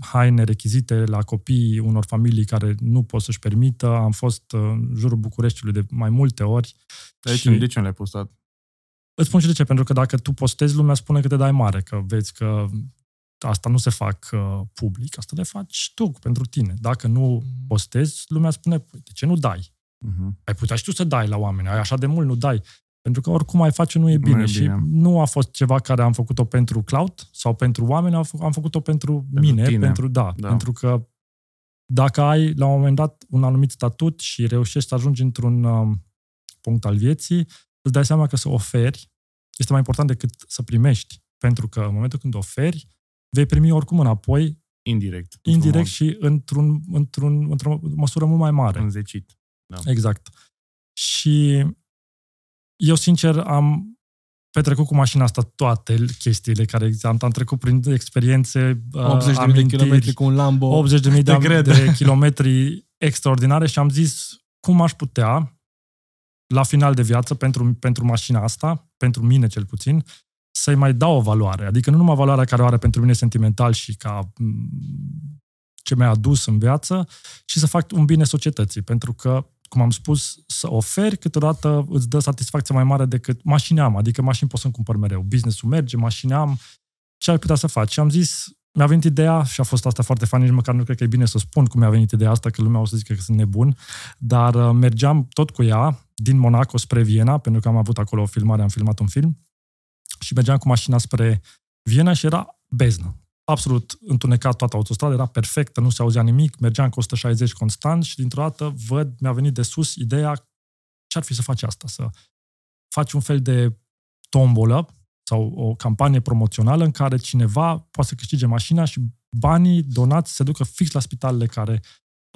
haine, rechizite la copii unor familii care nu pot să-și permită. Am fost uh, în jurul Bucureștiului de mai multe ori. De ce, și de ce nu le-ai postat? Îți spun și de ce, pentru că dacă tu postezi, lumea spune că te dai mare, că vezi că asta nu se fac uh, public, asta le faci tu pentru tine. Dacă nu postezi, lumea spune, păi, de ce nu dai? Uh-huh. Ai putea și tu să dai la oameni, ai așa de mult, nu dai. Pentru că oricum ai face nu e Nu bine. e și bine. nu a fost ceva care am făcut-o pentru cloud sau pentru oameni, am făcut- am făcut-o pentru, mine, tine. pentru da, Da. pentru că dacă ai la un moment dat un anumit statut și reușești să ajungi într-un um, punct al vieții, îți dai seama că să oferi este mai important decât să primești. Pentru că în momentul când oferi, vei primi oricum înapoi, Indirect. indirect și într-un, într-un, într-o măsură mult mai mare. Înzecit. Exact. Și eu, sincer, am petrecut cu mașina asta toate chestiile care există. Am, am trecut prin experiențe, uh, 80 de mii de amintiri, kilometri cu un Lambo. 80 de mii de, Te cred. de kilometri extraordinare și am zis cum aș putea, la final de viață, pentru, pentru mașina asta, pentru mine cel puțin, să-i mai dau o valoare. Adică nu numai valoarea care o are pentru mine sentimental și ca m, ce mi-a adus în viață, ci să fac un bine societății. Pentru că, cum am spus, să oferi câteodată îți dă satisfacție mai mare decât mașini am. Adică mașini pot să-mi cumpăr mereu. Business-ul merge, mașini am. Ce ai putea să faci? Și am zis, mi-a venit ideea, și a fost asta foarte fain, nici măcar nu cred că e bine să spun cum mi-a venit ideea asta, că lumea o să zică că sunt nebun, dar uh, mergeam tot cu ea din Monaco spre Viena, pentru că am avut acolo o filmare, am filmat un film, și mergeam cu mașina spre Viena și era beznă. Absolut întunecat toată autostrada, era perfectă, nu se auzea nimic, mergeam cu 160 constant și dintr-o dată văd, mi-a venit de sus ideea ce ar fi să faci asta, să faci un fel de tombolă sau o campanie promoțională în care cineva poate să câștige mașina și banii donați se ducă fix la spitalele care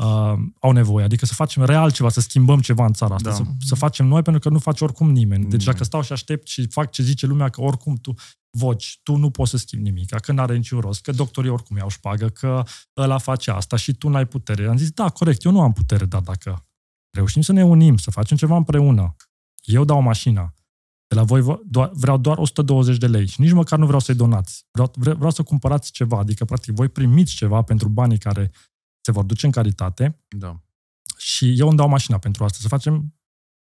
uh, au nevoie. Adică să facem real ceva, să schimbăm ceva în țara asta, Da. să, să facem noi, pentru că nu face oricum nimeni. Deci Nimeni. dacă stau și aștept și fac ce zice lumea, că oricum tu voci, tu nu poți să schimbi nimic, că nu are niciun rost, că doctorii oricum iau șpagă, că ăla face asta și tu n-ai putere. Am zis, da, corect, eu nu am putere, dar dacă reușim să ne unim, să facem ceva împreună, eu dau mașina, de la voi vă- doar, vreau doar 120 de lei și nici măcar nu vreau să-i donați. Vreau, vre, vreau să cumpărați ceva, adică practic voi primiți ceva pentru banii care se vor duce în caritate Da. și eu îmi dau mașina pentru asta, să facem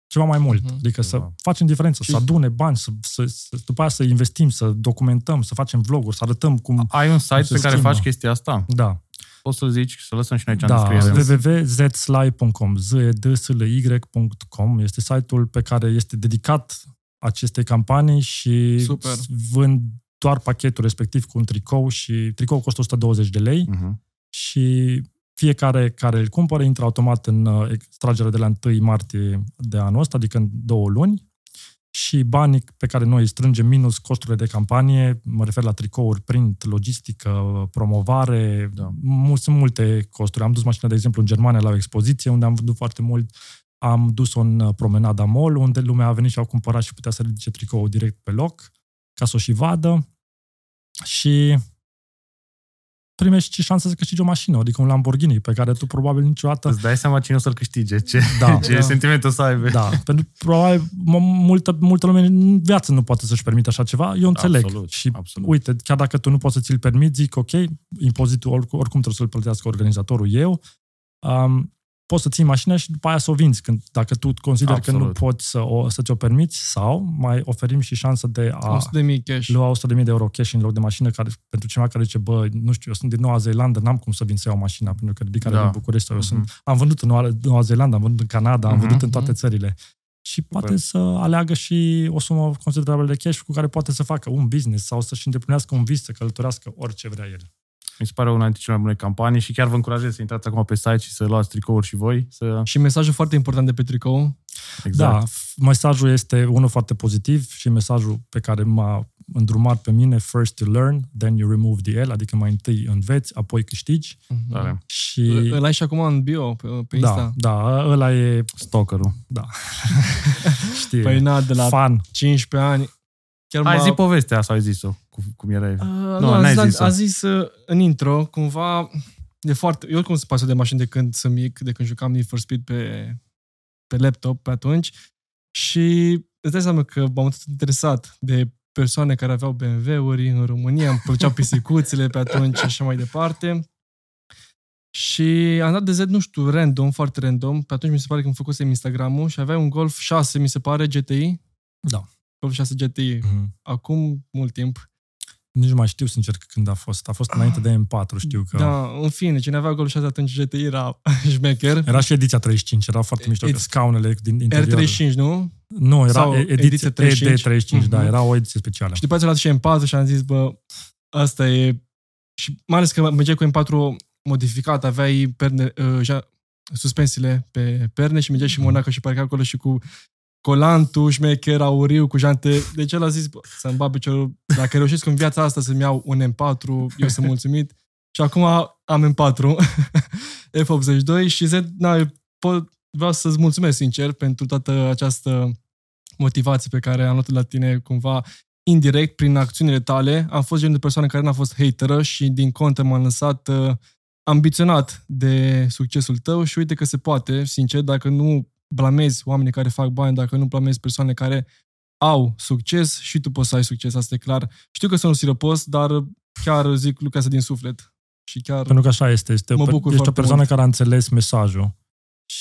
ceva mai mult. Mhm. Adică să Ceva. facem diferență, Și- să adune bani, să, să, să, după aia să investim, să documentăm, să facem vloguri, să arătăm cum... Ai un site se pe care schimbă. faci chestia asta? Da, Poți să zici, să lăsăm și noi aici în da descriere. www.zsly.com zedslY.com este site-ul pe care este dedicat acestei campanii și Super. vând doar pachetul respectiv cu un tricou și tricou costă 120 de lei Mhm. și fiecare care îl cumpără intră automat în uh, extragerea de la 1 martie de anul ăsta, adică în două luni și banii pe care noi îi strângem minus costurile de campanie, mă refer la tricouri, print, logistică, promovare, Da. mu- sunt multe costuri. Am dus mașina, de exemplu, în Germania la o expoziție unde am vândut foarte mult, am dus-o în uh, promenada mall, unde lumea a venit și au cumpărat și putea să ridice tricoul direct pe loc, ca să o și vadă. Și primești și șansa să câștigi o mașină, adică un Lamborghini, pe care tu probabil niciodată... Îți dai seama cine o să-l câștige, ce, Da, ce Da. sentiment o să aibă. da, pentru că probabil m- multă, multă lume în viață nu poate să-și permită așa ceva, eu înțeleg. Absolut, și absolut. uite, chiar dacă tu nu poți să ți-l permiți, zic, ok, impozitul oricum, oricum trebuie să-l plătească organizatorul eu, um, poți să ții mașina și după aia să o vinzi, când, dacă tu consideri că nu Absolut. poți să, o, să ți-o permiți, sau mai oferim și șansă de a 100 de mii cash. lua 100.000 de euro cash în loc de mașină, care, pentru cineva care zice, bă, nu știu, eu sunt din Noua Zeelandă, n-am cum să vin să iau mașina, pentru că ridic Da. da. din București, sau eu Mhm. sunt, am vândut în Noua, Noua Zeelandă, am vândut în Canada, am Mhm, vândut în toate mhm. țările. și poate să aleagă și o sumă considerabilă de cash cu care poate să facă un business sau să-și îndeplinească un vis, să călătorească orice vrea el. Mi se pare una dintre cele mai bune campanii și chiar vă încurajez să intrați acum pe site și să luați tricouri și voi. Să... Și mesajul foarte important de pe tricou, Da, f- mesajul este unul foarte pozitiv și mesajul pe care m-a îndrumat pe mine, first you learn, then you remove the L, adică mai întâi înveți, apoi câștigi. Tare. Și Îl ai și acum în bio, pe, pe da, Insta. da, ăla e, Stalkerul. da, știi, Păi na, de la fan. 15 ani. Chiar Hai m-a- zi povestea sau ai zis-o? Cu, cum era el? Uh, Nu, nu, a n-ai zis, zis-o. a zis uh, în intro, cumva, de foarte... Eu oricum sunt pasă de mașini de când sunt mic, de când jucam Need for Speed pe, pe laptop pe atunci și îți dai seama că m-am tot interesat de persoane care aveau BMW-uri în România, îmi plăceau pisicuțele pe atunci și așa mai departe. Și am dat de Z, nu știu, random, foarte random. Pe atunci mi se pare că îmi făcusem Instagram-ul și avea un Golf 6, mi se pare, GTI. Da. Golf 6 GTI. Mhm. Acum mult timp. Nici nu mai știu, sincer, când a fost. A fost înainte de M4, știu că... Da, în fine, cine avea Golf 6 atunci GTI era șmecher. Era și ediția 35, era foarte mișto, că Ed- scaunele din interior. R35, nu? Nu, era Sau e- ediție, ediție 35. ED35, da, Mhm. era o ediție specială. Și după aceea l-a și M4 și am zis, bă, asta e... Și mai ales că mergeai cu M4 modificat, aveai perne, uh, ja, suspensiile pe perne și mergeai și Monaco și parcă acolo și cu colantul, șmecher, auriu, cu jante. Deci el a zis, bă, să-mi bag piciorul. Dacă reușesc în viața asta să-mi iau un M4, eu sunt mulțumit. Și acum am M4, F82 și Z, na, eu pot, vreau să-ți mulțumesc sincer pentru toată această motivație pe care am luat la tine cumva indirect prin acțiunile tale. Am fost genul de persoană care n-a fost hateră și din contră m-am lăsat uh, ambiționat de succesul tău și uite că se poate, sincer, dacă nu blamezi oamenii care fac bani, dacă nu blamezi persoane care au succes și tu poți să ai succes, asta e clar. Știu că sunt sirăpos, dar chiar zic lucrurile astea din suflet. Și chiar... Pentru că așa este. este Mă o, per- bucur ești o foarte persoană mult. care a înțeles mesajul.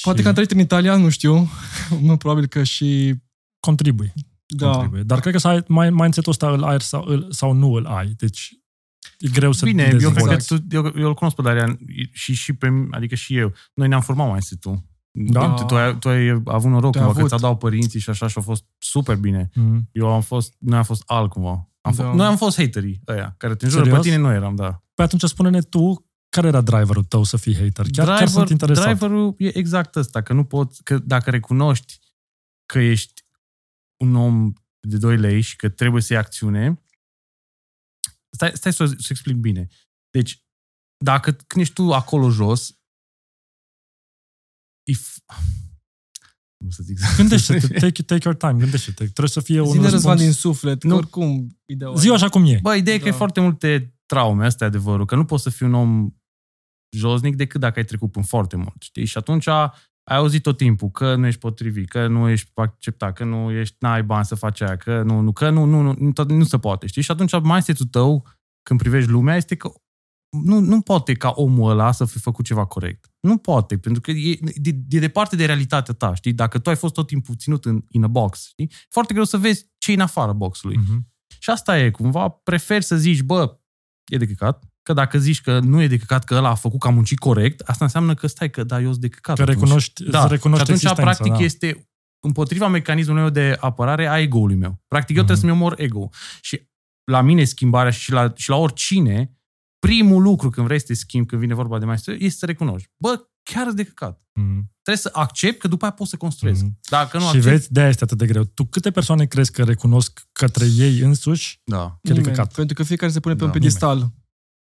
Poate și că am trăit în Italia, nu știu. nu, probabil că și... contribui. Da. contribuie. Dar cred că să ai, mai, mindset-ul ăsta îl ai sau, îl, sau nu îl ai. Deci e greu să Bine, eu cred dezvolți. că Exact. tu, eu, eu îl cunosc pe Darian și, și pe mine, adică și eu. Noi ne-am format mai tu. Da. Tu, tu, ai, tu ai avut noroc Te-ai cumva, că avut. ți-a dau părinții și așa și a fost super bine. Mm. Eu am fost, noi am fost alt cumva. Am Da. fost, noi am fost haterii ăia, care te înjură pe Serios? tine, noi eram, da. Păi atunci spune-ne tu care era driverul tău să fii hater. Chiar, chiar sunt interesat. driverul e exact ăsta, că nu poți, că dacă recunoști că ești un om de 2 lei și că trebuie să iei acțiune, stai, stai să, să explic bine. Deci, dacă când ești tu acolo jos, if... Nu să zic. Gândește-te, take, take your time, gândește-te. Trebuie să fie un Zine răzvan răspuns. din suflet, că Nu. oricum ideea Zi așa cum e. Bă, ideea e că e Da. foarte multe traume, asta e adevărul, că nu poți să fii un om josnic decât dacă ai trecut prin foarte mult, știi? Și atunci ai auzit tot timpul că nu ești potrivit, că nu ești acceptat, că nu ești, n-ai bani să faci aia, că nu, nu, că nu, nu, nu, nu, tot- nu se poate, știi? Și atunci mindset-ul tău, când privești lumea, este că nu, nu poate ca omul ăla să fi făcut ceva corect. Nu poate, pentru că e, e, e departe de realitatea ta, știi? Dacă tu ai fost tot timpul ținut în in a box, știi? Foarte greu să vezi ce e în afara boxului. Mhm. Și asta e, cumva, prefer să zici, bă, e de căcat, că dacă zici că nu e de căcat, că ăla a făcut că a muncit corect, asta înseamnă că stai, că da, eu sunt de căcat. Că atunci. recunoști, da. să recunoști și atunci, existența, practic, da. este împotriva mecanismului meu de apărare a ego-ului meu. Practic, eu Mhm. trebuie să-mi omor ego. Și la mine schimbarea și la, și la oricine, primul lucru când vrei să te schimbi, când vine vorba de maestru, este să recunoști. Bă, chiar sunt de căcat. Mhm. Trebuie să accept că după aia poți să construiesc. Mhm. Dacă nu Și accept... vezi, de-aia este atât de greu. Tu câte persoane crezi că recunosc către ei însuși Da. că e de Nimeni, căcat? Pentru că fiecare se pune pe Da, un pedestal.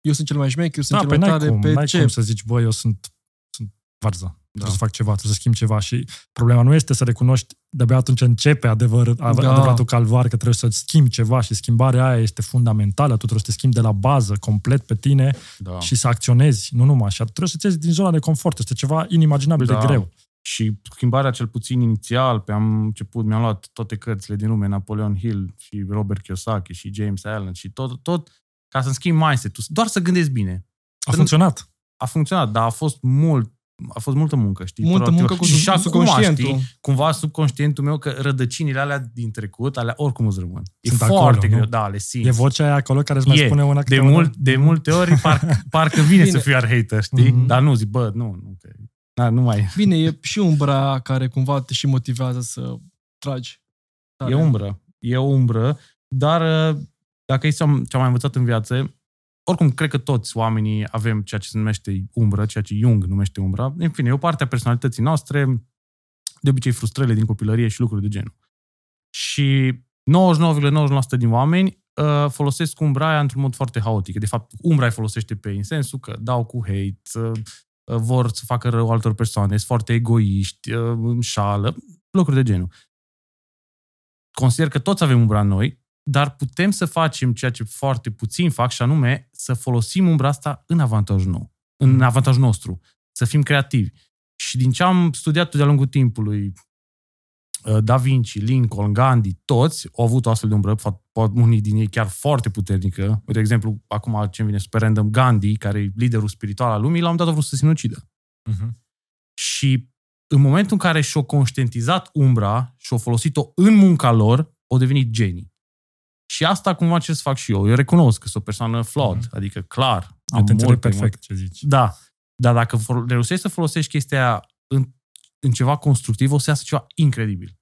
Eu sunt cel mai șmecher, eu sunt Da, cel pe mai n-ai tare, cum, pe n-ai ce? cum să zici, bă, eu sunt, sunt varză. Da. Trebuie să fac ceva, trebuie să schimb ceva și problema nu este să recunoști, de-abia atunci începe adevăr, da. Da. adevăratul calvar, că trebuie să schimbi ceva și schimbarea aia este fundamentală, tu trebuie să te schimbi de la bază, complet pe tine da. și să acționezi, nu numai așa. Trebuie să-ți iei din zona de confort, este ceva inimaginabil Da. de greu. și schimbarea cel puțin inițial, pe am început, mi-am luat toate cărțile din lume, Napoleon Hill și Robert Kiyosaki și James Allen și tot, tot ca să-mi schimb mindset-ul, doar să gândesc bine. A funcționat. A funcționat, dar a fost mult a fost multă muncă, știi? Multă Proactiv. muncă cu și și acum, subconștientul. știi, cumva subconștientul meu că rădăcinile alea din trecut, alea oricum îți rămân. E Sunt foarte acolo, greu, nu? da, le simți. E vocea aia acolo care îți mai E. spune una de, câte una. mult, de multe ori par, parcă vine, Bine. să fiu iar hater, știi? Mhm. Dar nu, zic, bă, nu, nu, că, na, nu mai... Bine, e și umbra care cumva te și motivează să tragi. E Tare. umbră. E umbră, dar uh, dacă e ce am ce am mai învățat în viață, oricum, cred că toți oamenii avem ceea ce se numește umbră, ceea ce Jung numește umbra. În fine, e o parte a personalității noastre, de obicei frustrările din copilărie și lucruri de genul. Și 99,9% din oameni uh, folosesc umbra aia într-un mod foarte haotic. De fapt, umbra îi folosește pe în sensul că dau cu hate, uh, uh, vor să facă rău altor persoane, sunt foarte egoiști, uh, înșală, lucruri de genul. Consider că toți avem umbra în noi, dar putem să facem ceea ce foarte puțin fac și anume să folosim umbra asta în avantajul nou, în avantajul nostru, să fim creativi. Și din ce am studiat de-a lungul timpului, uh, Da Vinci, Lincoln, Gandhi, toți au avut o astfel de umbră, fa- poate unii din ei chiar foarte puternică. De exemplu, acum ce vine super random, Gandhi, care e liderul spiritual al lumii, la un dat a vrut să se sinucidă. Uh-huh. Și în momentul în care și-au conștientizat umbra și-au folosit-o în munca lor, au devenit genii. Și asta cumva ce să fac și eu. Eu recunosc că sunt o persoană flawed, Mhm. adică clar. Eu te înțeleg multe, perfect ce zici. Da, dar dacă for- reușești să folosești chestia aia în, în ceva constructiv, o să iasă ceva incredibil.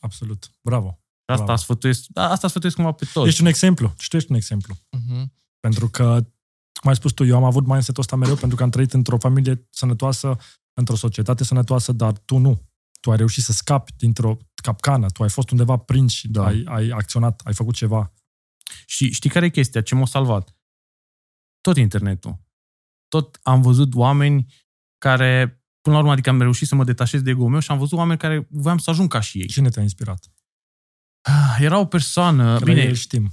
Absolut. Bravo. Asta Bravo. sfătuiesc, da, asta sfătuiesc cumva pe toți. Ești un exemplu. Și tu ești un exemplu. Uh-huh. Pentru că, cum ai spus tu, eu am avut mindset-ul ăsta mereu pentru că am trăit într-o familie sănătoasă, într-o societate sănătoasă, dar tu nu. Tu ai reușit să scapi dintr-o capcană, tu ai fost undeva prins și Da. da. ai, ai acționat, ai făcut ceva. Și știi care e chestia? Ce m-a salvat? Tot internetul. Tot am văzut oameni care, până la urmă, adică am reușit să mă detașez de ego-ul meu și am văzut oameni care voiam să ajung ca și ei. Cine te-a inspirat? Ah, Era o persoană, Că bine, el știm.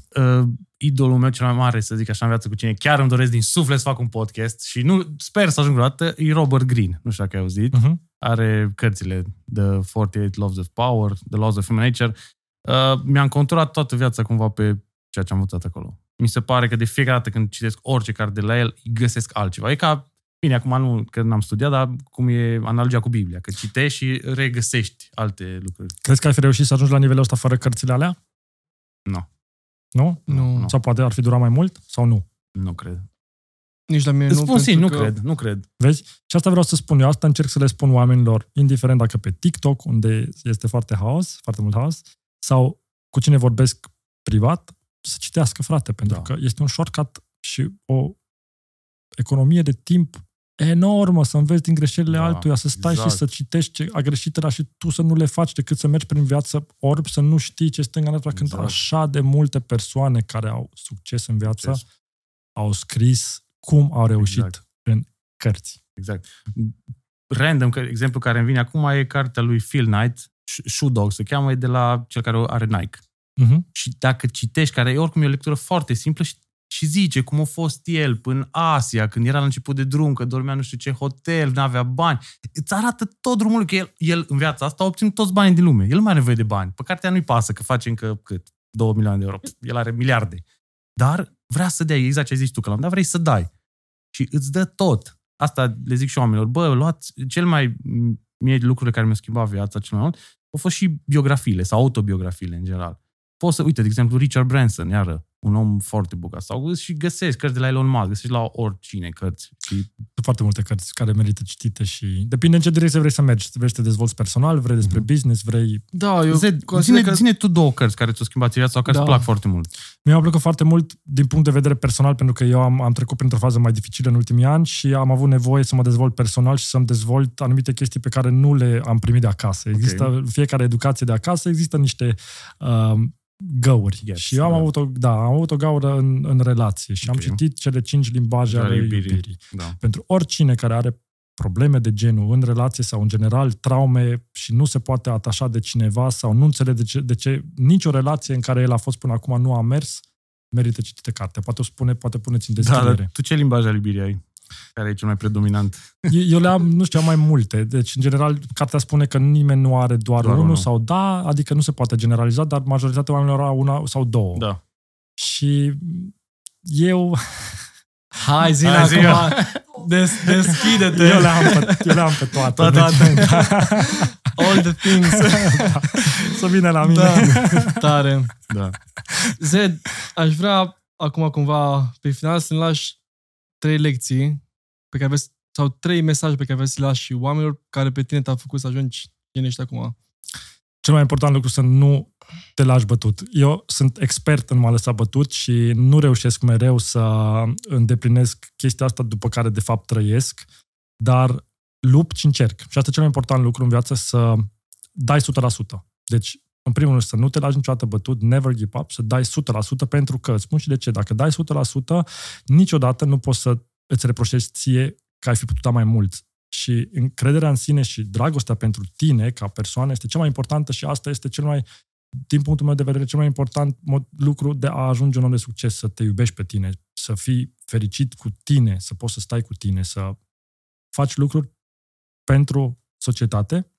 Uh, idolul meu cel mai mare, să zic așa, în viață cu cine chiar îmi doresc din suflet să fac un podcast și nu sper să ajung vreodată, e Robert Greene. Nu știu dacă ai auzit. Uh-huh. Are cărțile The 48 Laws of Power, The Laws of Human Nature. Uh, mi-am conturat toată viața cumva pe ceea ce am învățat acolo. Mi se pare că de fiecare dată când citesc orice carte de la el, găsesc altceva. E ca, bine, acum nu că n-am studiat, dar cum e analogia cu Biblia, că citești și regăsești alte lucruri. Crezi că ai fi reușit să ajungi la nivelul ăsta fără cărțile alea? Nu, Nu? Nu, nu. Sau poate ar fi durat mai mult? Sau nu? nu cred. nici la mine Îți nu. spun pentru nu că- cred, nu cred. Vezi? Și asta vreau să spun eu. Asta încerc să le spun oamenilor, indiferent dacă pe TikTok, unde este foarte haos, foarte mult haos, sau cu cine vorbesc privat, să citească, frate, pentru Da. că este un shortcut și o economie de timp enormă să înveți din greșelile Da, altuia, să stai exact. și să citești ce a greșit ăla și tu să nu le faci decât să mergi prin viață orb, să nu știi ce stânga în când Exact. așa de multe persoane care au succes în viață Succes. au scris cum au reușit Exact. în cărți. Exact. Random, că exemplu care îmi vine acum e cartea lui Phil Knight, Sh- Shoe Dog se cheamă, e de la cel care are Nike. Uh-huh. Și dacă citești, care e oricum e o lectură foarte simplă și, și zice cum a fost el până Asia, când era la început de drum, că dormea nu știu ce hotel, nu avea bani. Îți arată tot drumul lui, că el, el în viața asta a obținut toți banii din lume. El nu mai are nevoie de bani. Pe cartea nu-i pasă că face încă cât? 2 milioane de euro. El are miliarde. Dar vrea să dea, exact ce ai zis tu, că la un dat vrei să dai. Și îți dă tot. Asta le zic și oamenilor. Bă, luați cel mai mie lucrurile care mi-au schimbat viața cel mai mult au fost și biografiile sau autobiografiile în general. Poți să, uite, de exemplu, Richard Branson, iară, un om foarte bogat. Sau și găsești cărți de la Elon Musk, găsești la oricine cărți. Și Sunt foarte multe cărți care merită citite și depinde în ce direcție vrei să mergi. Vrei să te dezvolți personal, vrei despre Mhm. business, vrei... Da, eu Zed, consider zine, că... zine tu două cărți care ți-au schimbat viața sau care Da. îți plac foarte mult. Mie mi-a plăcut foarte mult din punct de vedere personal, pentru că eu am, am trecut printr-o fază mai dificilă în ultimii ani și am avut nevoie să mă dezvolt personal și să-mi dezvolt anumite chestii pe care nu le am primit de acasă. Există, okay. fiecare educație de acasă, există niște uh, găuri. Gaps, și eu am da. avut o, da, am avut o gaură în, în relație și am Ok. citit cele cinci limbaje Ale ale iubirii. iubirii. Da. pentru oricine care are probleme de genul în relație sau în general traume și nu se poate atașa de cineva sau nu înțelege de ce, de ce nicio relație în care el a fost până acum nu a mers, merită citită carte. Poate o spune, poate puneți în Da, descriere. dar tu ce limbaj al iubirii ai? Care e cel mai predominant? Eu, eu le am, nu știu, am mai multe. Deci, în general, cartea spune că nimeni nu are doar, Doar unul unul. sau da, adică nu se poate generaliza, dar majoritatea oamenilor au una sau două. Da. Și eu, Hai, zi Hai, zi, acum, des, deschide-te. eu le am pe, eu le am pe toate. Toate. Deci, All the things. da, să vină la mine. Da, tare. da. Zed, aș vrea acum cumva pe final să ne lași trei lecții pe care vezi, sau trei mesaje pe care vrei să le lași și oamenilor care pe tine te-au făcut să ajungi cine ești acum. cel mai important lucru să nu te lași bătut. Eu sunt expert în m-a lăsat bătut și nu reușesc mereu să îndeplinesc chestia asta după care de fapt trăiesc, dar lupt și încerc. Și asta e cel mai important lucru în viață, să dai 100%. Deci, în primul rând, să nu te lași niciodată bătut, never give up, să dai 100% pentru că, îți spun și de ce, dacă dai 100%, niciodată nu poți să îți reproșezi ție că ai fi putut da mai mult. Și încrederea în sine și dragostea pentru tine ca persoană este cea mai importantă și asta este cel mai, din punctul meu de vedere, cel mai important mod, lucru de a ajunge un om de succes, să te iubești pe tine, să fii fericit cu tine, să poți să stai cu tine, să faci lucruri pentru societate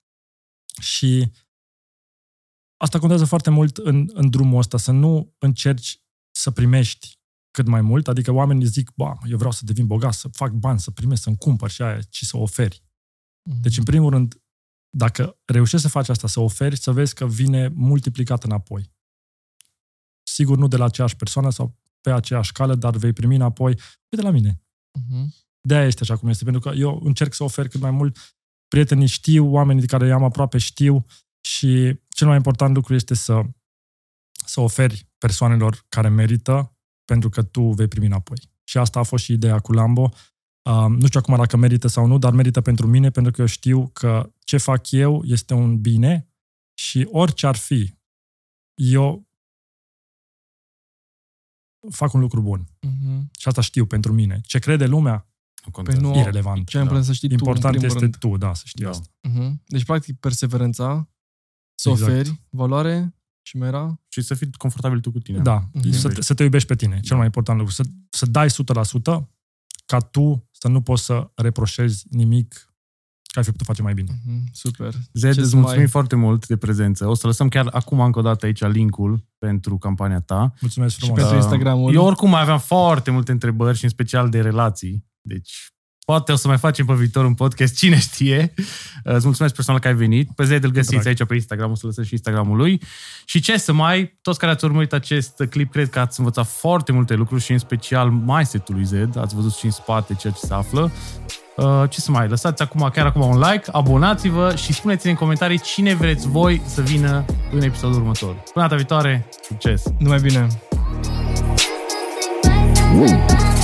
și asta contează foarte mult în, în drumul ăsta, să nu încerci să primești cât mai mult, adică oamenii zic, ba, eu vreau să devin bogat, să fac bani, să primesc, să-mi cumpăr și aia, ci să oferi. Mm-hmm. Deci, în primul rând, dacă reușești să faci asta, să oferi, să vezi că vine multiplicat înapoi. Sigur, nu de la aceeași persoană sau pe aceeași cale, dar vei primi înapoi, uite la mine. Mm-hmm. De-aia este așa cum este, pentru că eu încerc să ofer cât mai mult. Prietenii știu, oamenii de care i-am aproape știu și cel mai important lucru este să, să oferi persoanelor care merită pentru că tu vei primi înapoi. Și asta a fost și ideea cu Lambo. Uh, nu știu acum dacă merită sau nu, dar merită pentru mine, pentru că eu știu că ce fac eu este un bine și orice ar fi, eu fac un lucru bun. Uh-huh. Și asta știu pentru mine. Ce crede lumea, Păi nu, irrelevant. Ce da. să știi Important tu, este rând. tu, da, să știi da. asta. Uh-huh. Deci, practic, perseverența, să exact. oferi valoare și mera. Și să fii confortabil tu cu tine. Da, uh-huh. să, te, să te iubești pe tine, cel da. mai important lucru. Să, să dai 100% ca tu să nu poți să reproșezi nimic că ai fi putut face mai bine. Uh-huh. Super. Zed, îți mulțumim mai... foarte mult de prezență. O să lăsăm chiar acum încă o dată aici linkul pentru campania ta. Mulțumesc frumos. Și pentru Instagramul. Eu oricum mai aveam foarte multe întrebări și în special de relații. Deci Poate o să mai facem pe viitor un podcast, cine știe. Îți mulțumesc personal că ai venit. Pe Zed îl găsiți Drag. aici pe Instagram, o să lăsăm și Instagramul lui. Și ce să mai, toți care ați urmărit acest clip, cred că ați învățat foarte multe lucruri și în special mindset-ul lui Zed. Ați văzut și în spate ceea ce se află. Uh, ce să mai, lăsați acum, chiar acum un like, abonați-vă și spuneți-ne în comentarii cine vreți voi să vină în episodul următor. Până data viitoare, succes! Numai bine! Mm.